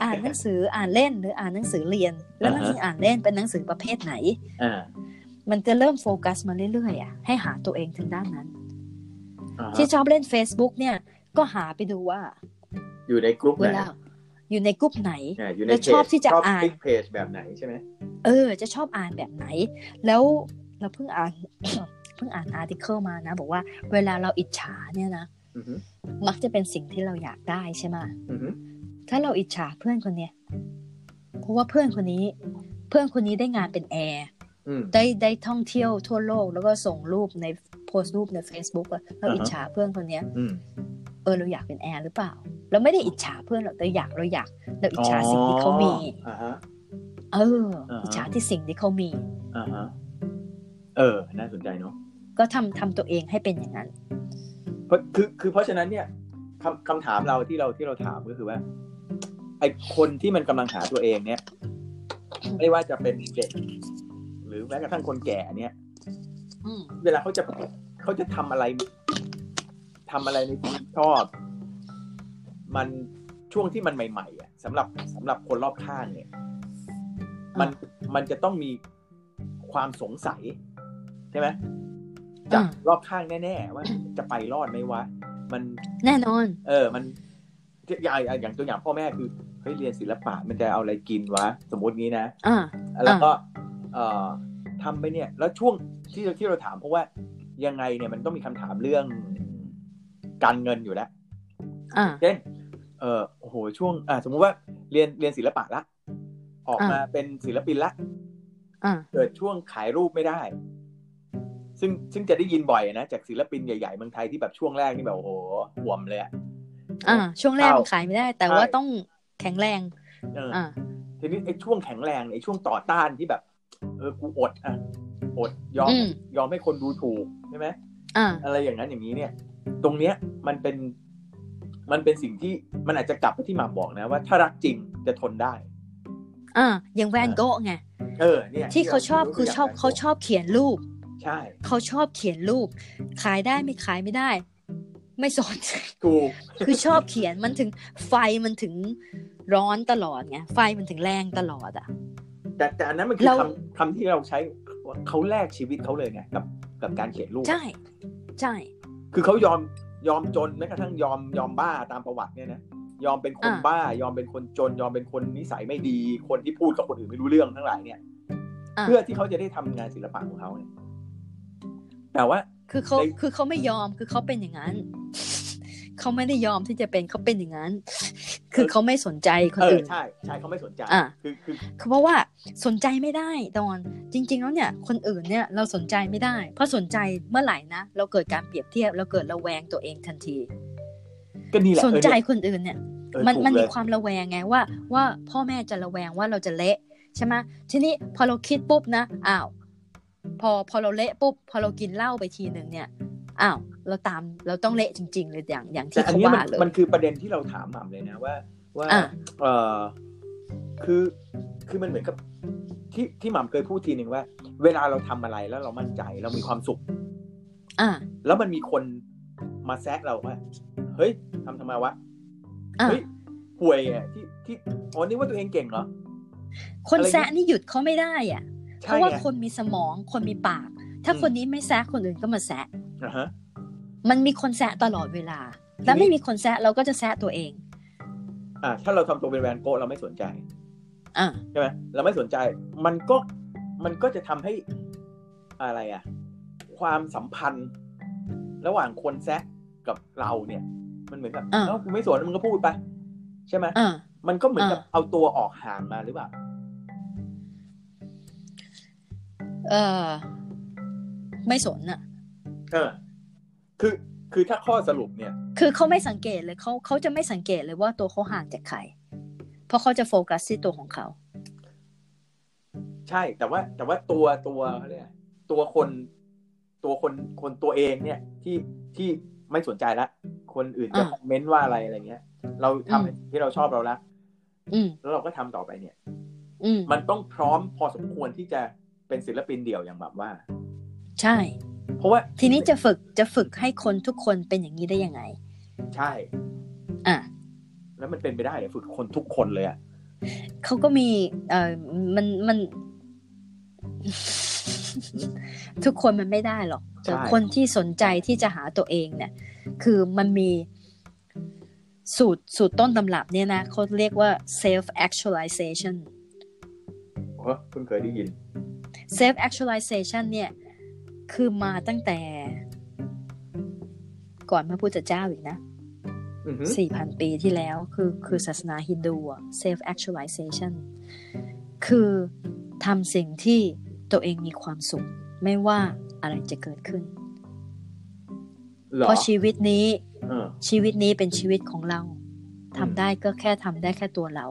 อ่านหนังสืออ่านเล่นหรืออ่านหนังสือเรียน แล้วหนังสืออ่านเล่นเป็นหนังสือประเภทไหน
อ่า
มันจะเริ่มโฟกัสมาเรื่อยๆอะให้หาตัวเองถึงด้านนั้น
อ่าฮะ
ที่ชอบเล่น Facebook เนี่ย ก็หาไปดูว่า
อยู่ในกลุ่ม
เว
ไหน
ลา อยู่ในกลุ่มไหน
อ่าอยู่ใน
แล้ว
เพ
ชอบ
จ
ที่จะ
ชอบ
อ่าน
ติ๊กเพจแบบไหนใช่ไหม
เออ จะชอบอ่านแบบไหน แล้วเราเพิ่งอ่านเพิ่งอ่านอาร์ติเคิลมานะ บอกว่าเวลาเราอิจฉาเนี่ยนะ
อือฮึ
มักจะเป็นสิ่งที่เราอยากได้ใช่ไหม
อือฮึ
ถ้าเราอิจฉาเพื่อนคนเนี้ยเพราะว่าเพื่อนคนนี้ เพื่อนคนนี้ได้งานเป็นแอร์
อืม
ได้ได้ท่องเที่ยวทั่วโลกแล้วก็ส่งรูปในโพสต์รูปใน Facebook อะเรา
อ่าฮะ
อิจฉาเพื่อนคนเนี้ย
อืม
เออเราอยากเป็นแอร์หรือเปล่า เราไม่ได้อิจฉาเพื่อนหรอกแต่อยากเราอยากเราอิจฉาสิ่งที่เขามี
อ่าฮะ
เออ
อ่าฮะ
อิจฉาที่สิ่งที่เขามี
อ่าฮะเออ น่าสนใจเนาะ
ก็ทำทำตัวเองให้เป็นอย่างนั้น
เพราะคือคือเพราะฉะนั้นเนี่ยคำคำถามเราที่เราที่เราถามก็คือว่า ไอคนที่มันกำลังหาตัวเองเนี่ย ไม่ว่าจะเป็นเด็กหรือแม้กระทั่งคนแก่เนี่ย
อืม
เวลาเขาจะเขาจะทำอะไร ทำอะไรในสิ่งที่ชอบ มันช่วงที่มันใหม่ๆอะสำหรับสำหรับคนรอบข้างเนี่ย มันมันจะต้องมีความสงสัยใช่ไหมจากรอบข้างแน่ๆว่าจะไปรอดไหมวะมัน
แน่นอน
เออ มันอย่างอย่างอย่างตัวอย่างพ่อแม่คือเฮ้ยเรียนศิลปะมันจะเอาอะไรกินวะ สมมติงี้นะ
อ่า
แล้วก็ เอ่อทำไปเนี่ย แล้วช่วงที่ที่เราถามเพราะว่ายังไงเนี่ยมันต้องมีคำถามเรื่อง การเงินอยู่แล้ว
อ่า
เช่นเออโอ้โหช่วงอ่าสมมุติว่าเรียนเรียนศิลปะละออกมา
อ่า
เป็นศิลปินละ
อ่า
เกิดช่วงขายรูปไม่ได้ ซึ่งซึ่งจะได้ยินบ่อยนะจากศิลปินใหญ่ๆเมืองไทยที่แบบช่วงแรกนี่แบบโอ้โหห่วมเลยอะ
อ่าช่วงแรก
เข้า
มันขายไม่ได้ แต่
ใช่
ว่าต้องแข็งแรง
เออ
อ่า
ทีนี้ไอ้ช่วงแข็งแรงไอ้ช่วงต่อต้านที่แบบ เออกูอดอะอดยอม
อืม
ยอมให้คนดูถูกใช่ไหม
อ่า
อะไรอย่างนั้นอย่างนี้เนี่ย ตรงเนี้ยมันเป็นมันเป็นสิ่งที่มันอาจจะกลับไปที่หมากบอกนะ ว่าถ้ารักจริงจะทนได้
อ่าอย่างแวนโกะไง
เออเนี่ย
ที่เขาชอบ
ร
คือชอบ
ตัวย่ง
เขาชอบเขียนรูป
ใช่
เขาชอบเขียนรูป ขายได้ไม่ขายไม่ได้ ไม่สน
ถูก
คือชอบเขียนมันถึงไฟมันถึงร้อนตลอดไงไฟมันถึงแรงตลอดอะ
แต่แต่อันนั้นมันคือ
เรา
คำคำที่เราใช้ว่าเขาแลกชีวิตเขาเลยไงกับกับการเขียนรูป
ใช่ ใช่
คือเขายอมยอมจนแม้กระทั่งยอมยอมบ้าตามประวัติเนี่ยนะยอมเป็นคน
อ่า
บ้ายอมเป็นคนจน ยอมเป็นคนนิสัยไม่ดี คนที่พูดกับคนอื่นไม่รู้เรื่องทั้งหลายเนี่ย
อะ
เพื่อที่เขาจะได้ทำงานศิลปะของเขาเนี่ยแต่ว่า
คือเขา
ใน
คือเขาไม่ยอมคือเขาเป็นอย่างนั้น เขาไม่ได้ยอมที่จะเป็นเขาเป็นอย่างนั้น คือเขาไม่สนใจคน
เออ
อื่น
ใช่ใช่เขาไม่สนใจ
อะ
คือคือ
คือเพราะว่าสนใจไม่ได้ตอนจริง ๆ แล้วเนี่ย คนอื่นเนี่ยเราสนใจไม่ได้ เพราะสนใจเมื่อไหร่นะเราเกิดการเปรียบเทียบเราเกิดระแวงตัวเองทันที
ก็นี่แหละ
สนใจ
เออเย
คนอื่นเนี่ย
เออ
มัน
ถูก
มัน
เล
มี
ย
ความระแวงไงว่า ว่าพ่อแม่จะระแวงว่าเราจะเละใช่ไหมทีนี้พอเราคิดปุ๊บนะอ้าวพอพอเราเละปุ๊บพอเรากินเหล้าไปทีหนึ่งเนี่ย อ้าวเราตามเราต้องเละจริง ๆ เลยอย่างอย่าง
แต่
ที่
อัน
เขา
เนี้ยมั
ว่านเลย
มันคือประเด็นที่เราถามหม่ำเลยนะว่า ว่า
อะ
เออคือคือมันเหมือนกับที่ที่หม่ำเคยพูดทีหนึ่งว่า เวลาเราทำอะไรแล้วเรามั่นใจเรามีความสุข
อ่า
แล้วมันมีคนมาแซะเราว่าเฮ้ยทำทำไมวะ
อ่า
เฮ้ยห่วยอะที่ที่อ๋อนี่ว่าตัวเองเก่งเหรอ
คน
อะไร
แซะนี่หยุดเขาไม่ได้อะเพ
ใช่
ราะว่า
ไง
คนมีสมองคนมีปาก ถ้า
อืม
คนนี้ไม่แซะคนอื่นก็มาแซะ
อ่าฮะ
มันมีคนแซะตลอดเวลา แล้ว
ทีนี้
ไม่มีคนแซะเราก็จะแซะตัวเอง
อ่า ถ้าเราทำตัวเป็นแวนโก้เราไม่สนใจ
อ่า
ใช่ไหมเราไม่สนใจ มันก็มันก็จะทำให้อะไรอะ ความสัมพันธ์ ระหว่างคนแซะกับเราเนี่ย มันเหมือนกับ
อ่า
เอ้ากูไม่สนมึงก็พูดไป ใช่ไหม
อ่า
มันก็เหมือนกับ
อ่า
เอาตัวออกห่างมาหรือเปล่า
เออ ไม่สนอะ
เออคือคือถ้าข้อสรุปเนี่ย
คือเขาไม่สังเกตเลยเขาเขาจะไม่สังเกตเลยว่าตัวเขาห่างจากใคร เพราะเขาจะโฟกัสที่ตัวของเขา
ใช่แต่ว่าแต่ว่าตัวตัวเขาเรียกอะไรตัวคนตัวคนคนตัวเองเนี่ยที่ที่ไม่สนใจละคนอื่นจะ
อ่า
คอมเมนต์ว่าอะไรอะไรเงี้ย เราทำ
อืม
ที่เราชอบเราละ
อืม
แล้วเราก็ทำต่อไปเนี่ย
อืม
มันต้องพร้อมพอสมควรที่จะเป็นศิลปินเดี่ยวอย่างแบบว่า
ใช่
เพราะว่า
ทีนี้จะฝึกจะฝึกให้คนทุกคนเป็นอย่างนี้ได้ยังไง
ใช่
อะ
แล้วมันเป็นไปได้เหรอฝึกคนทุกคนเลยอะ
เขาก็มี เอ่อมันมัน ทุกคนมันไม่ได้หรอกแต่คนที่สนใจที่จะหาตัวเองเนี่ย คือมันมีสูตรสูตรต้นตำรับเนี่ยนะเขาเรียกว่า self actualization
โอ้เพิ่งเคยได้ยิน
self actualization เนี่ย คือมาตั้งแต่ ก่อนพระพุทธเจ้าอีกนะ
อือฮึ
สี่พันปีที่แล้วคือคือศาสนาฮินดูอะ self actualization คือทำสิ่งที่ตัวเองมีความสุข ไม่ว่าอะไรจะเกิดขึ้น
เหรอ
เพราะชีวิตนี้
เออ
ชีวิตนี้เป็นชีวิตของเราทำได้ก็แค่ทำได้แค่ตัวเรา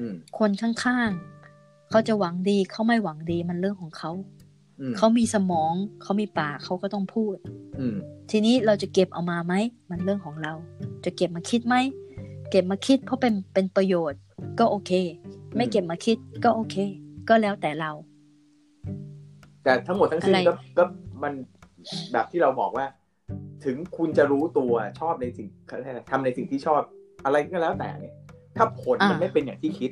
อืม
คนข้างๆเขาจะหวังดีเขาไม่หวังดีมันเรื่องของเขา
อืม
เขามีสมองเขามีปากเขาก็ต้องพูด
อืม
ทีนี้เราจะเก็บเอามาไหมมันเรื่องของเรา จะเก็บมาคิดไหมเก็บมาคิดเพราะเป็นเป็นประโยชน์ ก็โอเค ไม่เก็บมาคิดก็โอเค ก็แล้วแต่เรา
แต่ทั้งหมดทั้งสิ้น
อะไร
ก็ก็มันแบบที่เราบอกว่า ถึงคุณจะรู้ตัวชอบในสิ่งเขาเรียกอะไรทำในสิ่งที่ชอบอะไรก็แล้วแต่เนี่ย ถ้าผลมันไม่เป็นอย่างที่คิด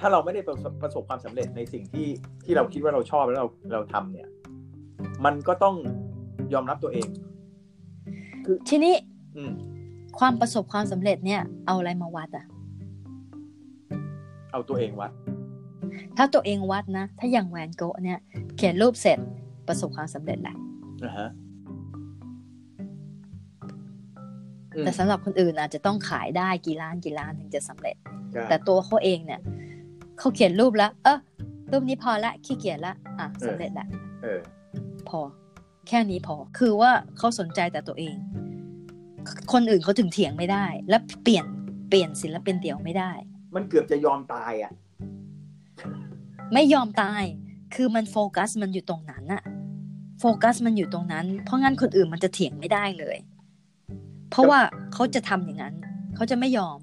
ถ้าเราไม่ได้ประสบประสบความสำเร็จในสิ่งที่ที่เราคิดว่าเราชอบแล้วเราเราทำเนี่ย มันก็ต้องยอมรับตัวเอง
ทีนี้
อืม
ความประสบความสำเร็จเนี่ย เอาอะไรมาวัดอะ
เอาตัวเองวัด
ถ้าตัวเองวัดนะ ถ้าอย่างแวนโกะเนี่ย เขียนรูปเสร็จประสบความสำเร็จแหละ
นะฮะอืม
แต่สำหรับคนอื่นอาจจะต้องขายได้กี่ล้านกี่ล้านถึงจะสำเร็จ
ใช่
แต่ตัวเขาเองเนี่ย เขาเขียนรูปแล้ว เออรูปนี้พอละขี้เกียจละอะสำเร็จละ
เออ
พอ แค่นี้พอ คือว่าเขาสนใจแต่ตัวเอง คนอื่นเขาถึงเถียงไม่ได้ และเปลี่ยนเปลี่ยนศิลปินเดี่ยวไม่ได้
มันเกือบจะยอมตายอะ
ไม่ยอมตาย คือมันโฟกัสมันอยู่ตรงนั้นอะโฟกัสมันอยู่ตรงนั้น เพราะงั้นคนอื่นมันจะเถียงไม่ได้เลย เพราะว่าเขาจะทำอย่างนั้น เขาจะไม่ยอม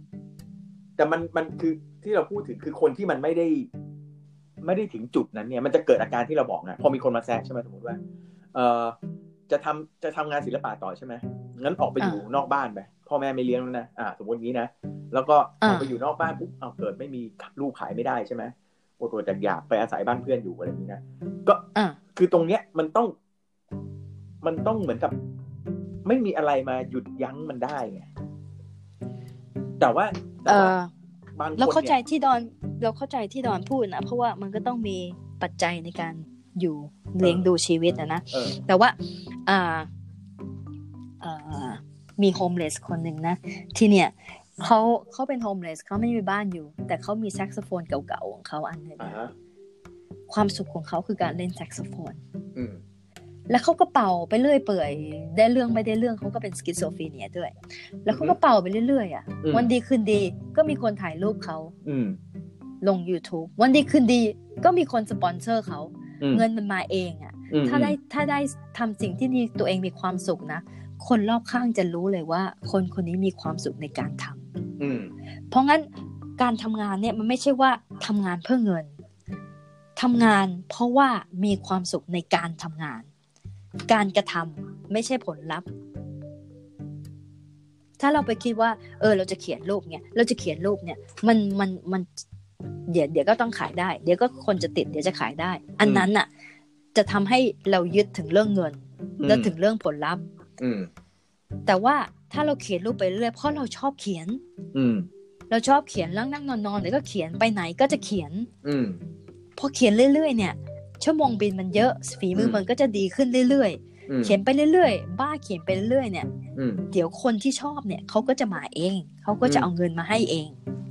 แต่มันมันคือ ที่เราพูดถึงคือคนที่มันไม่ได้ ไม่ได้ถึงจุดนั้นเนี่ย มันจะเกิดอาการที่เราบอกนะพอมีคนมาแซะใช่ไหมสมมติว่า เออจะทำจะทำงานศิลปะต่อใช่ไหมงั้นออกไปอยู่นอกบ้านไปพ่อแม่ไม่เลี้ยงแล้วนะอ่า สมมตินี้นะแล้วก็อ
อ่า
อกไปอยู่นอกบ้านปุ๊บเอาเกิดไม่มีลูกขายไม่ได้ใช่ไหมปวดตัวจากอยากไปอาศัยบ้านเพื่อนอยู่อะไรอย่างนี้นะก็
อะ
คือตรงเนี้ยมันต้อง มันต้องเหมือนกับ ไม่มีอะไรมาหยุดยั้งมันได้ไงแต่ว่า
เอ
แต่ว่า
อ
บางคน
เราเข้าใจ
นี่ย
ที่ดอนเราเข้าใจที่ดอนพูดนะเพราะว่ามันก็ต้องมีปัจจัยในการอยู่เลี้ยงดูชีวิตนะนะ
เออ
แต่ว่าอ่าอ่ามี homeless คนหนึ่งนะที่เนี่ยเขาเขาเป็น homeless เขาไม่มีบ้านอยู่ แต่เขามีแซกโซโฟนเก่าๆของเขาอันหนึ่ง
อ่าฮะ
ความสุขของเขาคือการเล่นแซกโซโฟน
อืม
แล้วเขาก็เป่าไปเรื่อยเปื่อย ได้เรื่องไม่ได้เรื่องเขาก็เป็น schizophrenia ด้วย แล้วเขาก็เป่าไปเรื่อยๆอะ
อืม
วันดีคืนดีก็มีคนถ่ายรูปเขา
อืม
ลง YouTube วันดีคืนดีก็มีคนสปอนเซอร์เขา
อืม
เงินมันมาเองอะ่ะ
อืม
ถ้าได้ถ้าได้ทำสิ่งที่ดีตัวเองมีความสุขนะ คนรอบข้างจะรู้เลยว่า คนคนนี้มีความสุขในการทำ
อืม
เพราะงั้นการทำงานเนี่ยมันไม่ใช่ว่าทำงานเพื่อเงินทำงานเพราะว่ามีความสุขในการทำงาน การกระทำไม่ใช่ผลลัพธ์ ถ้าเราไปคิดว่า เออ เราจะเขียนรูปเนี่ยเราจะเขียนรูปเนี่ย มันมันมัน เดี๋ยวเดี๋ยวก็ต้องขายได้ เดี๋ยวก็คนจะติด เดี๋ยวจะขายได้ อันนั้นน่ะจะทำให้เรายึดถึงเรื่องเงิน และถึงเรื่องผลลัพธ์
อืม
แต่ว่าถ้าเราเขียนรูปไปเรื่อยเพราะเราชอบเขียน
อืม
เราชอบเขียนแล้วนั่งนอนนอนๆเดี๋ยวก็เขียนไปไหนก็จะเขียน
อืม
พอเขียนเรื่อยๆเนี่ย ชั่วโมงบินมันเยอะฝีมืออ
ม
มันก็จะดีขึ้นเรื่อย
อืม
ๆเขียนไปเรื่อยๆ บ้าเขียนไปเรื่อยๆเนี่ย
อืม
เดี๋ยวคนที่ชอบเนี่ยเขาก็จะมาเองเขาก็จะ
อืม
เอาเงินมาให้เอง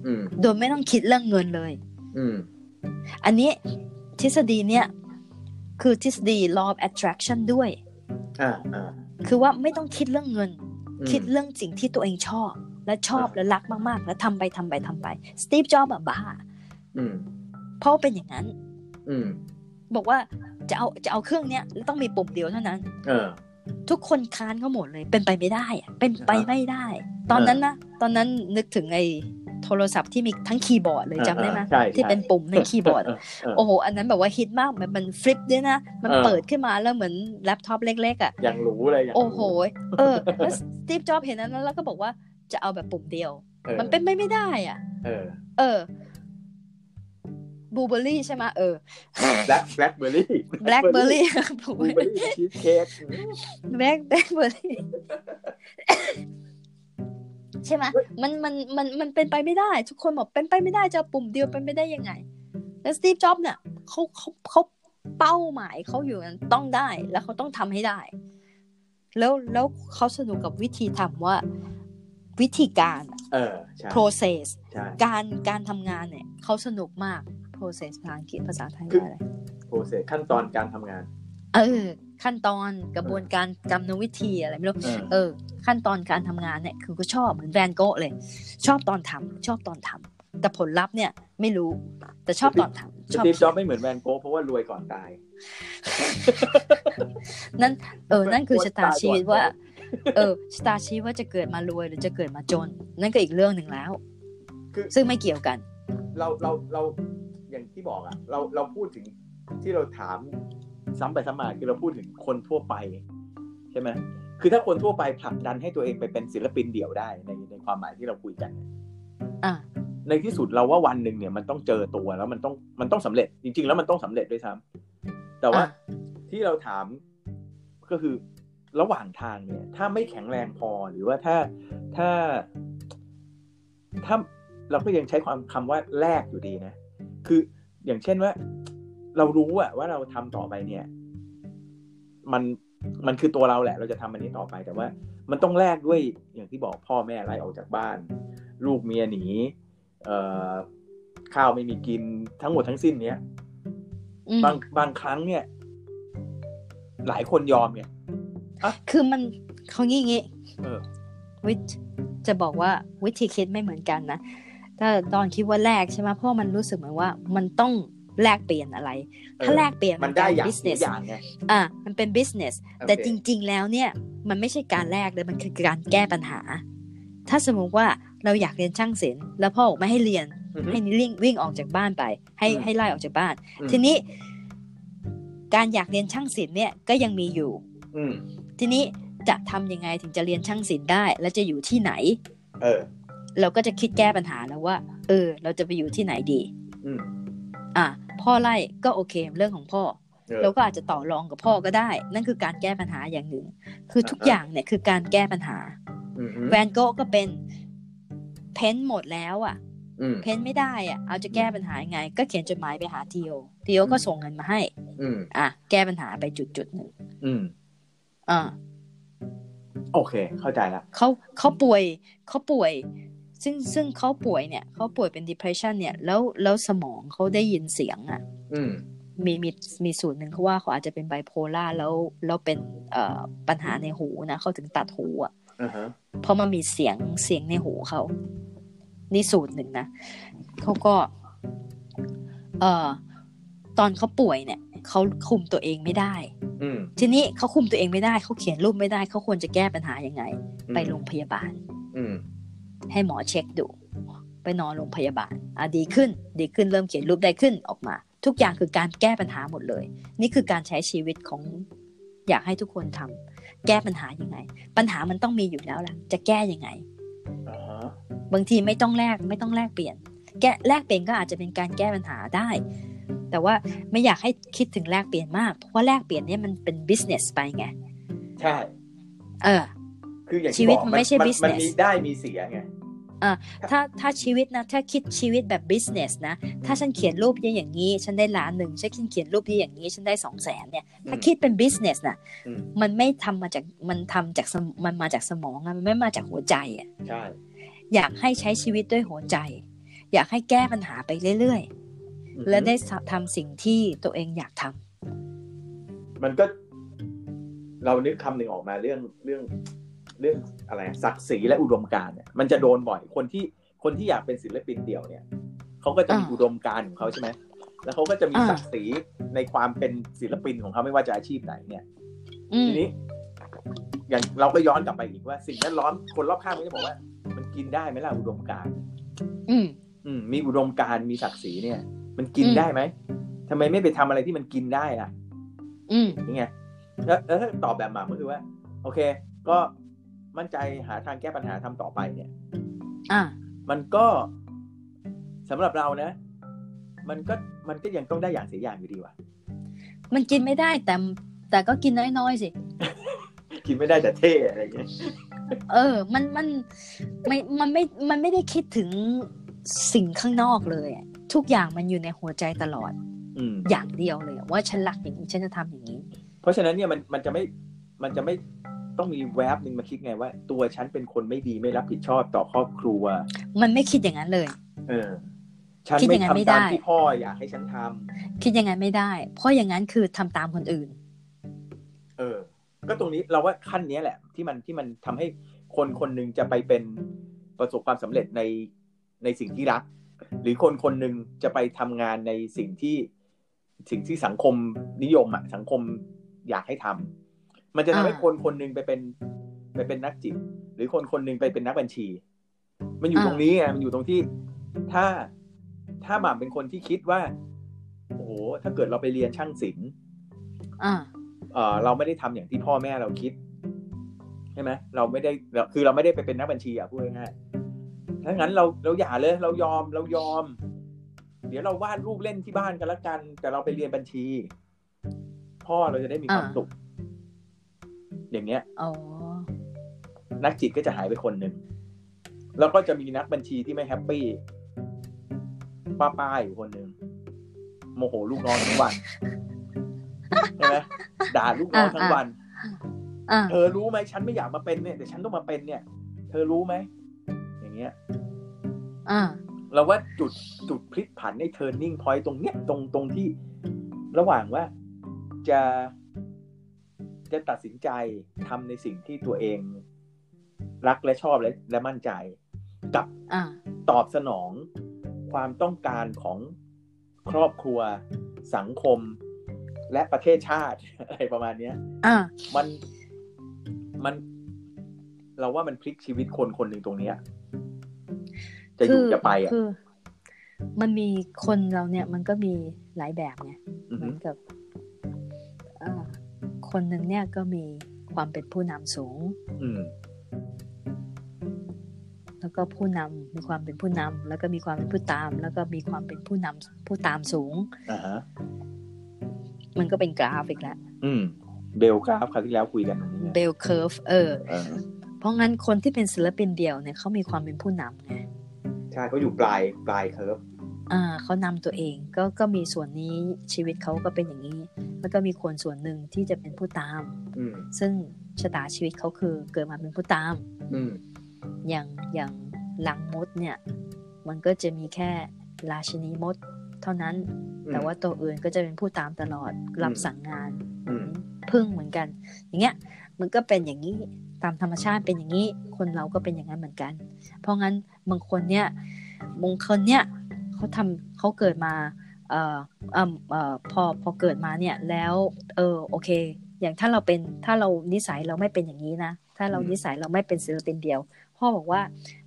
อืม
โดยไม่ต้องคิดเรื่องเงินเลย
อืม
อันนี้ทฤษฎีเนี่ยคือทฤษฎี law of attraction ด้วย
อ่าอ่า
คือว่าไม่ต้องคิดเรื่องเงิน
อืม
คิดเรื่องสิ่งที่ตัวเองชอบ และชอบ
อ่า
และรักมากๆ แล้วทำไปทำไปทำไปสตีฟจ็อบส์อะบ้า
อืม
เพราะว่าเป็นอย่างนั้น
อืม
บอกว่าจะเอาจะเอาเครื่องเนี้ยแล้วต้องมีปุ่มเดียวเท่านั้น
เออ
ทุกคนค้านเขาหมดเลย เป็นไปไม่ได้อะเป็นไปไม่ได้ ตอนนั้นนะตอนนั้นนึกถึงไอ้โทรศัพท์ที่มีทั้งคีย์บอร์ดเลยจำได้ไหม
ใช่
ที่เป็นปุ่มในคีย์บอร์ด
เออเออ
โอ้โหอันนั้นแบบว่าฮิตมากมันมัน flip ด้วยนะ มัน
เออ
เปิดขึ้นมาแล้วเหมือนแล็ปท็อปเล็กๆอะ
อย่างรู้เลยอย่างรู้
โอ้โหเออแล้วสตีฟจ็อบเห็นนั้นแล้วก็บอกว่าจะเอาแบบปุ่มเดียว
ออ
มันเป็นไปไม่ได้อะ
เออ
เออบลูเบอร์รี่ใช่ไหมเออ
แบล็คแบล็คเบอร์รี่
แบล็คเบอร์รี่
บลูเบอร์รี่ชีสเค้ก
แบล็คแบล็คเบอร์รี่ใช่ไหมมันมันมันมันเป็นไปไม่ได้ ทุกคนบอกเป็นไปไม่ได้จะเอาปุ่มเดียวเป็นไปได้ยังไง แล้วสตีฟจ็อบเนี่ยเขาเขาเขาเป้าหมายเขาอยู่นั้นต้องได้แล้วเขาต้องทำให้ได้ แล้วแล้วเขาสนุกกับวิธีทำว่าวิธีการ
เออใช่
process
ใช่
การการทำงานเนี่ยเขาสนุกมาก process ภาษาอังกฤษภาษาไทย
คือ
ว่าอะไร
โปรเซสขั้นตอนการทำงาน
เออ ขั้นตอนกระบวนการกรรมวิธีอะไรไม่รู้
เออ
เออขั้นตอนการทำงานเนี่ยคือก็ชอบเหมือนแวนโกะเลย ชอบตอนทำชอบตอนทำแต่ผลลัพธ์เนี่ยไม่รู้ แต่ชอบตอนทำ
ส
ชอบ
ตีฟจ็อบส์ไม่เหมือนแวนโก้เพราะว่ารวยก่อนตาย
นั่นเออ นั่นคือชะตาชีวิตว่า
ตายก่อน
เออชะตาชีวิตว่าจะเกิดมารวยหรือจะเกิดมาจน นั่นก็อีกเรื่องหนึ่งแล้ว
คือ
ซึ่งไม่เกี่ยวกัน
เราเราเรา อย่างที่บอกอะเราเราพูดถึงที่เราถามซ้ำไปซ้ำมาคือเราพูดถึงคนทั่วไป ใช่ไหมคือถ้าคนทั่วไปผลักดันให้ตัวเองไปเป็นศิลปินเดี่ยวได้ในในความหมายที่เราคุยกันเนี่ย
อะ
ในที่สุดเราว่าวันหนึ่งเนี่ยมันต้องเจอตัวแล้วมันต้องมันต้องสำเร็จจริง ๆ แล้วมันต้องสำเร็จด้วยซ้ำแต่ว่า
อะ
ที่เราถามก็คือระหว่างทางเนี่ย ถ้าไม่แข็งแรงพอหรือว่าถ้าถ้าถ้าเราก็ยังใช้ความคำว่าแลกอยู่ดีนะ คืออย่างเช่นว่า เรารู้อะว่าเราทำต่อไปเนี่ย มันมันคือตัวเราแหละ เราจะทำอันนี้ต่อไปแต่ว่า มันต้องแลกด้วยอย่างที่บอกพ่อแม่ไล่ออกจากบ้าน ลูกเมียหนีเอ่อข้าวไม่มีกินทั้งหมดทั้งสิ้นเนี้ย
อืม
บางบางครั้งเนี่ย หลายคนยอมเนี่ย
คือมันเขางี้งี้
เออ
วิธจะบอกว่าวิธีคิดไม่เหมือนกันนะ ถ้าตอนคิดว่าแลกใช่ไหมเพราะมันรู้สึกเหมือนว่ามันต้องแลกเปลี่ยนอะไร ถ้าแลกเปลี่ยน
มันได้อย่าง
บิสเนส
อย่างไง
อะมันเป็น business
โอเค
แต่จริง ๆ แล้วเนี่ยมันไม่ใช่การแลกเลยมันคือการแก้ปัญหา ถ้าสมมติว่าเราอยากเรียนช่างศิลป์แล้วพ่อบอกไม่ให้เรียน
อือฮึ
ให้วิ่งวิ่งออกจากบ้านไป ให้
อืม
ให้ไล่ออกจากบ้าน
อืม
ทีนี้ การอยากเรียนช่างศิลป์เนี่ยก็ยังมีอยู่
อืม
ทีนี้จะทำยังไงถึงจะเรียนช่างศิลป์ได้ และจะอยู่ที่ไหน
เออ
เราก็จะคิดแก้ปัญหาแล้วว่า เออ เราจะไปอยู่ที่ไหนดี
อืม
อะพ่อไล่ก็โอเคเรื่องของพ่อ
เออ
เราก็อาจจะต่อรองกับพ่อก็ได้ นั่นคือการแก้ปัญหาอย่างหนึ่ง คือทุก
อ่าฮะ
อย่างเนี่ยคือการแก้ปัญหา
อืมอืม
แวนโกะก็เป็นเพ้นท์หมดแล้วอะ
อืม
เพ้นท์ไม่ได้อะเอาจะแก้ปัญหายังไง ก็เขียนจดหมายไปหาทีโอทีโอก็ส่งเงินมาให้
อืม
อะแก้ปัญหาไปจุดจุดๆหนึ่ง
อืม
อ่า
โอเค เข้าใจละ
เขาเขาป่วยเขาป่วย ซึ่งซึ่งเขาป่วยเนี่ยเขาป่วยเป็น depression เนี่ยแล้วแล้วสมองเขาได้ยินเสียงอะ
อืม
มีมีมีสูตรหนึ่งเขาว่าเขาอาจจะเป็นไบโพล่าแล้วแล้วเป็นเอ่อปัญหาในหูนะเขาถึงตัดหูอะ
อ่าฮะ
เพราะมันมีเสียงเสียงในหูเขานี่สูตรหนึ่งนะเขาก็เอ่อตอนเขาป่วยเนี่ยเขาคุมตัวเองไม่ได้
อืม
ทีนี้เขาคุมตัวเองไม่ได้เขาเขียนรูปไม่ได้เขาควรจะแก้ปัญหายังไง
อืม
ไปโรงพยาบาล
อืม
ให้หมอเช็คดู ไปนอนโรงพยาบาลอะดีขึ้น ดีขึ้นเริ่มเขียนรูปได้ขึ้นออกมา ทุกอย่างคือการแก้ปัญหาหมดเลย นี่คือการใช้ชีวิตของอยากให้ทุกคนทำแก้ปัญหายังไง ปัญหามันต้องมีอยู่แล้วล่ะ จะแก้ยังไง
อ่าฮะ
บางทีไม่ต้องแลกไม่ต้องแลกเปลี่ยน แก้แลกเปลี่ยนก็อาจจะเป็นการแก้ปัญหาได้ แต่ว่าไม่อยากให้คิดถึงแลกเปลี่ยนมาก เพราะว่าแลกเปลี่ยนเนี่ยมันเป็น business ไปไง
ใช่
เออ
คืออย่าง
ชี
ที่
วิ
บ
ต
อก
มันไม่ใช่
มัน
business
มีได้มีเสียไง
ถ้าถ้าชีวิตนะ ถ้าคิดชีวิตแบบ business นะ ถ้าฉันเขียนรูปอย่างนี้ ฉันได้ล้านหนึ่งฉันเขียนรูปอย่างนี้ ฉันได้สองแสนเนี่ย ถ้าคิดเป็น business นะ
อืม
มันไม่ทำมาจาก มันทำจากสมมันมาจากสมองอะมันไม่มาจากหัวใจอะ
ใช่
อยากให้ใช้ชีวิตด้วยหัวใจ อยากให้แก้ปัญหาไปเรื่อย
อือฮึ
ๆและได้ทำสิ่งที่ตัวเองอยากทำ
มันก็ เรานึกคำหนึ่งออกมาเรื่องเรื่อง เรื่องอะไรอะศักดิ์ศรีและอุดมการณ์เนี่ยมันจะโดนบ่อยคนที่คนที่อยากเป็นศิลปินเดี่ยวเนี่ยเขาก็จะมี
อ่า
อุดมการณ์ของเขาใช่ไหมแล้วเขาก็จะมี
อ่า
ศักดิ์ศรีในความเป็นศิลปินของเขาไม่ว่าจะอาชีพไหนเนี่ย
อืม
ทีนี้ อย่างเราก็ย้อนกลับไปอีกว่า สิ่งแวดล้อมคนรอบข้างก็จะบอกว่า มันกินได้ไหมล่ะอุดมการณ์
อืม
อืมมีอุดมการณ์มีศักดิ์ศรีเนี่ย มันกิน
อืม
ได้ไหมทำไมไม่ไปทำอะไรที่มันกินได้ล่ะ
อืม
นี่ไงแล้วแล้วถ้าตอบแบบหมาก็คือว่า โอเค ก็ มั่นใจหาทางแก้ปัญหาทำต่อไปเนี่ย
อ่า
มันก็สำหรับเรานะ มันก็มันก็ยังต้องได้อย่างเสียอย่างอยู่ดีว่ะ
มันกินไม่ได้แต่แต่ก็กินน้อยๆสิ
กินไม่ได้แต่เท่อะไรอย่างเงี้ย
เออ มันมันไม่มันไม่มันไม่ได้คิดถึงสิ่งข้างนอกเลยอะทุกอย่างมันอยู่ในหัวใจตลอด
อืม
อย่างเดียวเลยอะว่าฉันรักอย่างนี้ฉันจะทำอย่างนี้
เพราะฉะนั้นเนี่ยมันมันจะไม่มันจะไม่ ต้องมีแวบหนึ่งมาคิดไงว่า ตัวฉันเป็นคนไม่ดีไม่รับผิดชอบต่อครอบครัว
มันไม่คิดอย่างนั้นเลย
เออ ฉัน
คิดอ
ไม่
ย่างนั้นไม่
ทำตาม
ได้
ที่พ่ออยากให้ฉันทำ
คิดอย่างนั้นไม่ได้ เพราะอย่างนั้นคือทำตามคนอื่น
เออ ก็ตรงนี้เราว่าขั้นเนี้ยแหละ ที่มันที่มันทำให้คนคนหนึ่งจะไปเป็นประสบความสำเร็จในในสิ่งที่รัก หรือคนคนหนึ่งจะไปทำงานในสิ่งที่สิ่งที่สังคมนิยมอะสังคมอยากให้ทำ มันจะทำให้
อ่า
คนคนหนึ่งไปเป็นไปเป็นนักจิต หรือคนคนหนึ่งไปเป็นนักบัญชี มันอยู่
อ่า
ตรงนี้ไงมันอยู่ตรงที่ถ้าถ้าหม่ำเป็นคนที่คิดว่าโอ้โหถ้าเกิดเราไปเรียนช่างศิลป์
อ่า
เออเราไม่ได้ทำอย่างที่พ่อแม่เราคิดใช่ไหมเราไม่ได้เราคือเราไม่ได้ไปเป็นนักบัญชีอะพูดง่ายๆถ้างั้นเราเราอย่าเลย เรายอมเรายอม เดี๋ยวเราวาดรูปเล่นที่บ้านกันละกัน แต่เราไปเรียนบัญชี พ่อเราจะได้มีความ
อ่า
สุข อย่างเงี้ย
อ๋อ
นักจิตก็จะหายไปคนหนึ่งแล้วก็จะมีนักบัญชีที่ไม่แฮปปี้ป้าป้าอยู่คนหนึ่งโมโหลูกน้องทั้งวันใช่ไหมด่าลูกน้องทั้งวัน
อ่า
เธอรู้ไหมฉันไม่อยากมาเป็นเนี่ยแต่ฉันต้องมาเป็นเนี่ย เธอรู้ไหมอย่างเงี้ย
อ่า
เราว่าจุดจุดพลิกผันใน turning point ตรงเนี้ยตรงตรงที่ระหว่างว่าจะ จะตัดสินใจทำในสิ่งที่ตัวเอง รักและชอบและและมั่นใจ กับ
อ่า
ตอบสนองความต้องการของครอบครัวสังคมและประเทศชาติอะไรประมาณเนี้ย
อ่า
มันมัน เราว่ามันพลิกชีวิตคนคนหนึ่งตรงเนี้ยจะอยู่จะไปอะ
คือ มันมีคนเราเนี่ย มันก็มีหลายแบบไง
อือฮึ
เห
ฮึ
มือนกับอ่า คนหนึ่งเนี่ยก็มีความเป็นผู้นำสูง
อืม
แล้วก็ผู้นำมีความเป็นผู้นำแล้วก็มีความเป็นผู้ตาม แล้วก็มีความเป็นผู้นำผู้ตามสูง
อ่าฮะ
มันก็เป็นกราฟอีกแล้ว
อืม bell กราฟคราวที่แล้วคุยกันตรงนี้ไง
bell curve เออ
เออ
เพราะงั้นคนที่เป็นศิลปินเดี่ยวเนี่ยเขามีความเป็นผู้นำไง
ใช่เขาอยู่ปลายปลายเคิร์ฟ
อ่าเขานำตัวเองก็ก็มีส่วนนี้ชีวิตเขาก็เป็นอย่างนี้ แล้วก็มีคนส่วนหนึ่งที่จะเป็นผู้ตาม
อืม
ซึ่งชะตาชีวิตเขาคือเกิดมาเป็นผู้ตาม
อืม
อย่างอย่างลังมดเนี่ย มันก็จะมีแค่ราชินีมด เท่านั้น แต่ว่าตัวอื่นก็จะเป็นผู้ตามตลอดรับสั่งงาน
อืม
พึ่งเหมือนกัน อย่างเงี้ย มันก็เป็นอย่างนี้ตามธรรมชาติเป็นอย่างนี้ คนเราก็เป็นอย่างนั้นเหมือนกัน เพราะงั้นบางคนเนี่ยบางคนเนี่ยเขาทำเขาเกิดมา เอ่อเอ่อเอ่อพอพอเกิดมาเนี่ยแล้วเออโอเค อย่างถ้าเราเป็นถ้าเรานิสัยเราไม่เป็นอย่างนี้นะถ้าเรานิสัยเราไม่เป็นศิลปินเดียว พ่อบอกว่า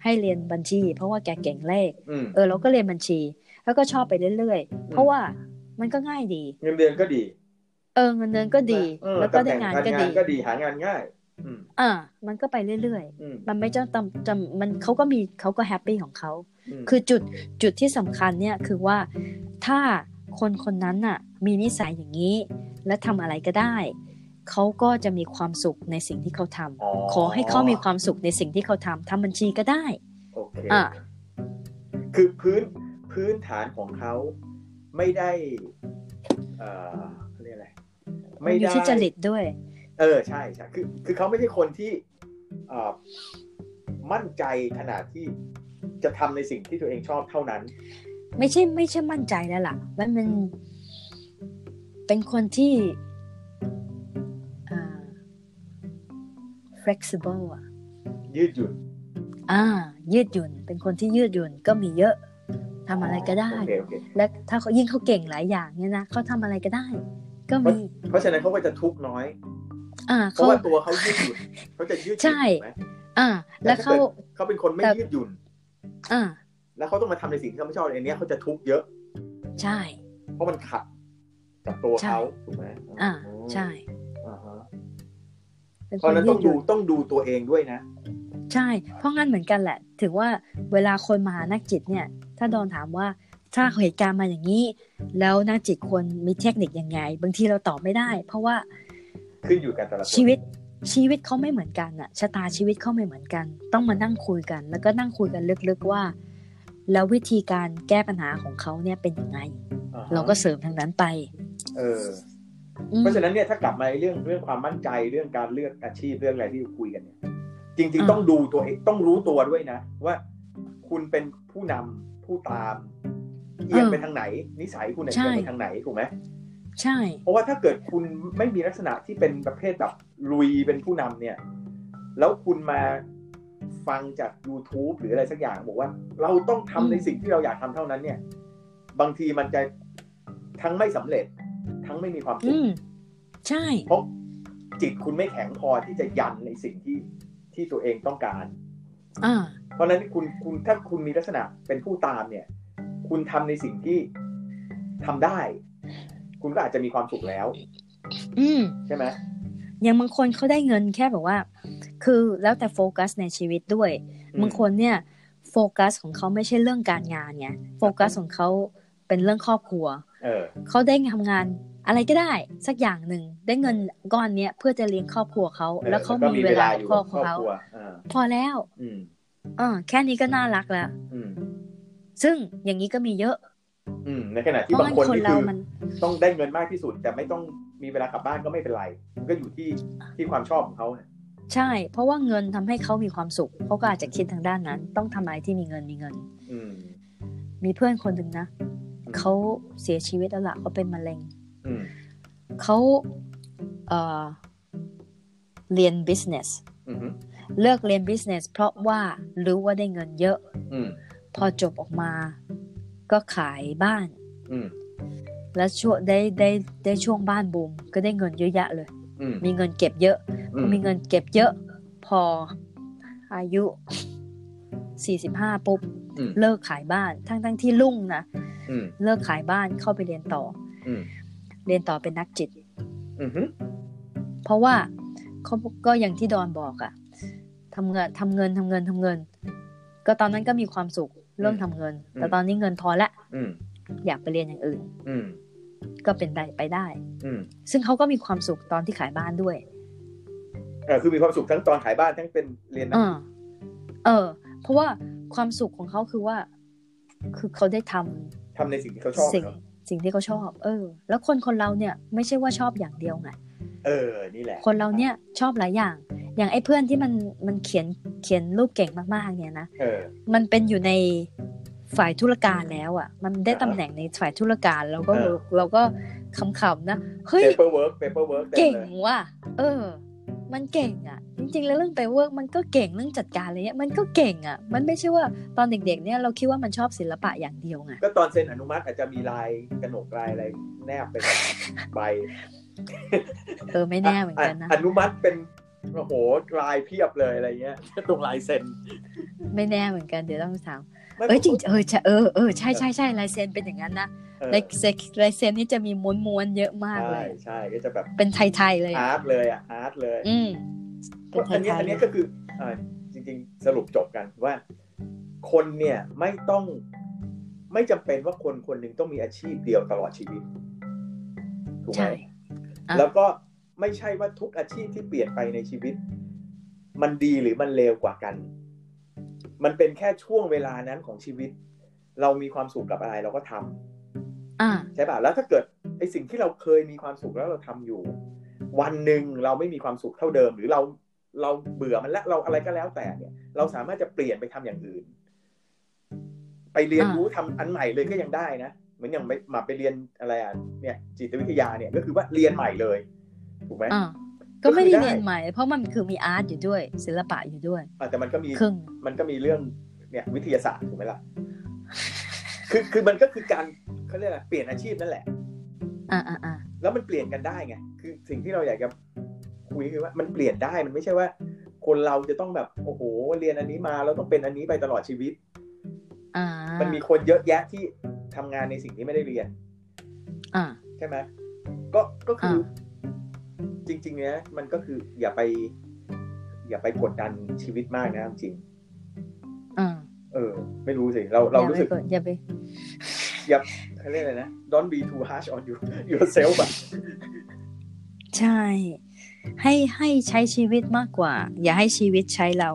ให้เรียนบัญชี เพราะว่าแกเก่งเลข
อืม
เออเราก็เรียนบัญชี แล้วก็ชอบไปเรื่อยๆ เพราะว่ามันก็ง่ายดี
เงินเดือนก็ดี
เออเงินเดือนก็ดี
เออ
แล้วก็ได้
ตำแหน่
งการ
งาน
ก็ดี
ก็ดีหางานง่าย อืม
อ่า มันก็ไปเรื่อย
อืม
ๆมันไม่จำจำจำมันเขาก็มีเขาก็ happy ของเขา
ม
คือจุดจุดที่สำคัญเนี่ยคือว่าถ้าคนคนนั้นน่ะ มีนิสัยอย่างนี้ และทำอะไรก็ได้ เขาก็จะมีความสุขในสิ่งที่เขาทำขอให้เขามีความสุขในสิ่งที่เขาทำทำบัญชีก็ได้
โอเค
อะ
คือพื้นพื้นฐานของเขาไม่ได้ เอ่อเขาเรียกอะไรไม่
มี
ได้
ที่จริตด้วย
เออใช่ใช่คือคือเขาไม่ใช่คนที่เอ่อมั่นใจขนาดที่จะทำในสิ่งที่ตัวเองชอบเท่านั้น
ไม่ใช่ไม่ใช่มั่นใจแล้วล่ะ มันมันเป็นคนที่อ่า flexible อะ
ยืดหยุ่น
อ่า ยืดหยุ่น เป็นคนที่ยืดหยุ่นก็มีเยอะทำอะไรก็ได้
โอเคโอเค
และถ้าเขายิ่งเขาเก่งหลายอย่างเนี่ยนะเขาทำอะไรก็ได้ ก็มี
เพราะฉะนั้นเขาก็จะทุกข์น้อย
อ่า
เพ
เขา
ราะว่าตัวเขายืดหยุ่นเขาจะยืดหยุ่น
ใช่
ถูกไหม
อ่า แล้วเขา
เขาเป็นคนไม่
แต่
ยืดหยุ่น
อ่า
แล้วเขาต้องมาทำในสิ่งที่เขาไม่ชอบอันเนี้ยเขาจะทุกข์เยอะ
ใช่
เพราะมันขัดกับตัว
ใช่
เขาถูกไหม
อ่าใช่
อ่าฮะ
เป็น
เพ
ค
ราะ
น
ฉะนั้น
ยื
ต้อง
ดห
ดู
ยุ่น
ต้องดูตัวเองด้วยนะ
ใช่ เพราะงั้นเหมือนกันแหละถึงว่าเวลาคนมาหานักจิตเนี่ย ถ้าโดนถามว่าถ้าเหตุการณ์มาอย่างนี้ แล้วนักจิตควรมีเทคนิคยังไง บางทีเราตอบไม่ได้ เพราะว่า
ขึ้นอยู่กับแต่ละคน
ชีวิตชีวิตเขาไม่เหมือนกันอะชะตาชีวิตเขาไม่เหมือนกัน ต้องมานั่งคุยกัน แล้วก็นั่งคุยกันลึกๆว่า แล้ววิธีการแก้ปัญหาของเขาเนี่ยเป็นยังไง
อ่าฮะ
เราก็เสริมทางนั้นไป
เออ
อืม
เพราะฉะนั้นเนี่ยถ้ากลับมาเรื่องเรื่องความมั่นใจเรื่องการเลือกอาชีพเรื่องอะไรที่คุยกันเนี่ย จริง ๆ ต้องดูตัวเองต้องรู้ตัวด้วยนะ ว่าคุณเป็นผู้นำผู้ตามเอียงไปทางไหน นิสัยคุณเนี่ยเอียงไปทางไหนถูกไหม
ใช่
เพราะว่าถ้าเกิดคุณไม่มีลักษณะที่เป็นประเภทแบบลุยเป็นผู้นำเนี่ย แล้วคุณมาฟังจาก YouTube หรืออะไรสักอย่างบอกว่า เราต้องทำในสิ่งที่เราอยากทำเท่านั้นเนี่ย บางทีมันจะทั้งไม่สำเร็จ ทั้งไม่มีความสุ
อื
ข
มใช่
เพราะจิตคุณไม่แข็งพอที่จะยันในสิ่งที่ที่ตัวเองต้องการ
อ่า
เพราะฉะนั้นคุณคุณถ้าคุณมีลักษณะเป็นผู้ตามเนี่ย คุณทำในสิ่งที่ทำได้ คุณก็อาจจะมีความสุขแล้ว
อืม
ใช่ไหม
อย่างบางคนเขาได้เงินแค่แบบว่า คือแล้วแต่โฟกัสในชีวิตด้วย
อืม
บางคนเนี่ย โฟกัสของเขาไม่ใช่เรื่องการงานไงโฟกัสของเขาเป็นเรื่องครอบครัว
เออ
เขาได้ทำงานอะไรก็ได้สักอย่างหนึ่งได้เงินก้อนเนี้ยเพื่อจะเลี้ยงครอบครัวเขา
ออ
แล้วเขา
ก็
มีเวลา
อ
กับ
ยู่
คร
กั
อ
บบ
ครัวเขา
ครอบครัวอ่า
พอแล้ว
อืม
เออแค่นี้ก็น่ารักแล้ว
อืม
ซึ่งอย่างนี้ก็มีเยอะ
อืมในขณะ
เพ
ที่
ราะ
บาง
งั้น
คน
คน
นี่
เรา
คือ
มัน
ต้องได้เงินมากที่สุด แต่ไม่ต้องมีเวลากลับบ้านก็ไม่เป็นไรมันก็อยู่ที่ที่ความชอบของเขาเนี่ย
ใช่ เพราะว่าเงินทำให้เขามีความสุขเขาก็อาจจะคิดทางด้านนั้น ต้องทำอะไรที่มีเงินมีเงิน
อืม
มีเพื่อนคนหนึ่งนะ
อืม
เขาเสียชีวิตแล้วล่ะเขาเป็นมะเร็ง
อืม
เขาเอ่อเรียน business
อืม
เลือกเรียน business เพราะว่ารู้ว่าได้เงินเยอะ
อืม
พอจบออกมา ก็ขายบ้าน
อืม
แล้วช่วงได้ได้ได้ช่วงบ้านบูมก็ได้เงินเยอะแยะเลย
อืม
มีเงินเก็บเยอะ
อื
พอมีเงินเก็บเยอะพออายุ45ปุ๊บ
อืม
เลิกขายบ้านทั้งทั้งที่รุ่งนะ
อืม
เลิกขายบ้านเข้าไปเรียนต่อ
อืม
เรียนต่อเป็นนักจิต
อืม
เพราะว่าเขาก็อย่างที่ดอนบอกอะทำเงินทำเงินทำเงินทำเงิน ก็ตอนนั้นก็มีความสุข เรื่องทำเงิน แต่ตอนนี้เงินพอละ
อืม
อยากไปเรียนอย่างอื่น
อืม
ก็เป็นได้ไปได้
อืม
ซึ่งเขาก็มีความสุขตอนที่ขายบ้านด้วย
เออคือมีความสุขทั้งตอนขายบ้านทั้งเป็นเรียนหนัง
อ่าเออ เพราะว่าความสุขของเขาคือว่า คือเขาได้ทำ
ทำในสิ่งที่เขาชอบ
สิ่ง
เนอะ
สิ่งที่เขาชอบ เออ แล้วคนคนเราเนี่ย ไม่ใช่ว่าชอบอย่างเดียวไง
เออ นี่แหละ
คนเราเนี่ยชอบหลายอย่าง อย่างไอ้เพื่อนที่มันมันเขียนเขียนรูปเก่งมากๆ เนี่ยนะ
เออมัน
มันเป็นอยู่ในฝ่ายธุรการแล้วอะ มันได้ตำแหน่งในฝ่ายธุรการเราก็
เออ
เราก็ขำๆนะเฮ้ย
paperwork paperwork ต็ม
เก่ง
ลย
ว่ะเออ มันเก่งอะ จริง ๆ แล้วเรื่องไปเวิร์กมันก็เก่งเรื่องจัดการอะไรเงี้ยมันก็เก่งอะ มันไม่ใช่ว่าตอนเด็ก ๆ เนี่ยเราคิดว่ามันชอบศิลปะอย่างเดียวไง
ก็ตอนเซ็นอนุมัติอาจจะมีลายกระหนกลายอะไรแนบไปกับใบ
เออไม่แน่เหมือนกันนะ
อนุมัติเป็น โอ้โหลายเพียบเลยอะไรเงี้ยตรงลายเซ็น
ไม่แน่เหมือนกันเดี๋ยวต้องถาม
ไม่
เอ้ยจริง
ผม
เออใช่เออเออใช่ใช่ใช่ลายเซ็นเป็นอย่างนั้นนะ
เออ
ลายเซ็นลายเซ็นนี่จะมีม้วนๆเยอะมากเล
ใช่
ย
ใช่ก็จะแบบ
เป็นไทยๆเลยอะ
อาร์ตเลยอะอาร์ตเลย
อืมเป็นไท
อันเนี้ย
ย
อัน
ๆเล
เนี้ย
ย
ก็คืออ่าจริง ๆ สรุปจบกันว่า คนเนี่ยไม่ต้องไม่จำเป็นว่าคนคนหนึ่งต้องมีอาชีพเดียวตลอดชีวิตถูกไหม
ใช่อะ
แล้วก็ ไม่ใช่ว่าทุกอาชีพที่เปลี่ยนไปในชีวิต มันดีหรือมันเลวกว่ากัน มันเป็นแค่ช่วงเวลานั้นของชีวิต เรามีความสุขกับอะไรเราก็ทำ
อ่า
ใช่ป่ะแล้วถ้าเกิดไอสิ่งที่เราเคยมีความสุขแล้วเราทำอยู่ วันหนึ่งเราไม่มีความสุขเท่าเดิม หรือเราเราเบื่อมันแล้วเราอะไรก็แล้วแต่เนี่ย เราสามารถจะเปลี่ยนไปทำอย่างอื่น ไปเรียน
อ่ารู้
รู้ทำอันใหม่เลยก็ยังได้นะเหมือนอย่างไปมาไปเรียนอะไรอะเนี่ยจิตวิทยาเนี่ยก็คือว่าเรียนใหม่เลย ถูกไหม
อ่าก็ไม่ได้
ก็คือได้
เรียนใหม่ เพราะมันคือมีอาร์ตอยู่ด้วย ศิลปะอยู่ด้วย
อะแต่มันก็มี
ครึ่ง
มันก็มีเรื่องเนี่ยวิทยาศาสตร์ถูกไหมล่ะคือคือมันก็คือการเขาเรียกอะไรเปลี่ยนอาชีพนั่นแหละ
อ่าอ่าอ่า
แล้วมันเปลี่ยนกันได้ไงคือสิ่งที่เราอยากจะคุยคือว่ามันเปลี่ยนได้มันไม่ใช่ว่า คนเราจะต้องแบบโอ้โหเรียนอันนี้มาแล้วต้องเป็นอันนี้ไปตลอดชีวิต
อ่า
มันมีคนเยอะแยะที่ทำงานในสิ่งที่ไม่ได้เรียน
อ่า
ใช่ไหมก็ก็คือ
อ่
จริงๆเนี้ยมันก็คืออย่าไป อย่าไปกดดันชีวิตมากนะจริง
อ่า
เออ ไม่รู้สิ เราเรารู้สึก
อย่าไป
อย่าเขาเรียกอะไรนะ don't be too harsh on you yourself อะ
ใช่ ให้ให้ใช้ชีวิตมากกว่า อย่าให้ชีวิตใช้เรา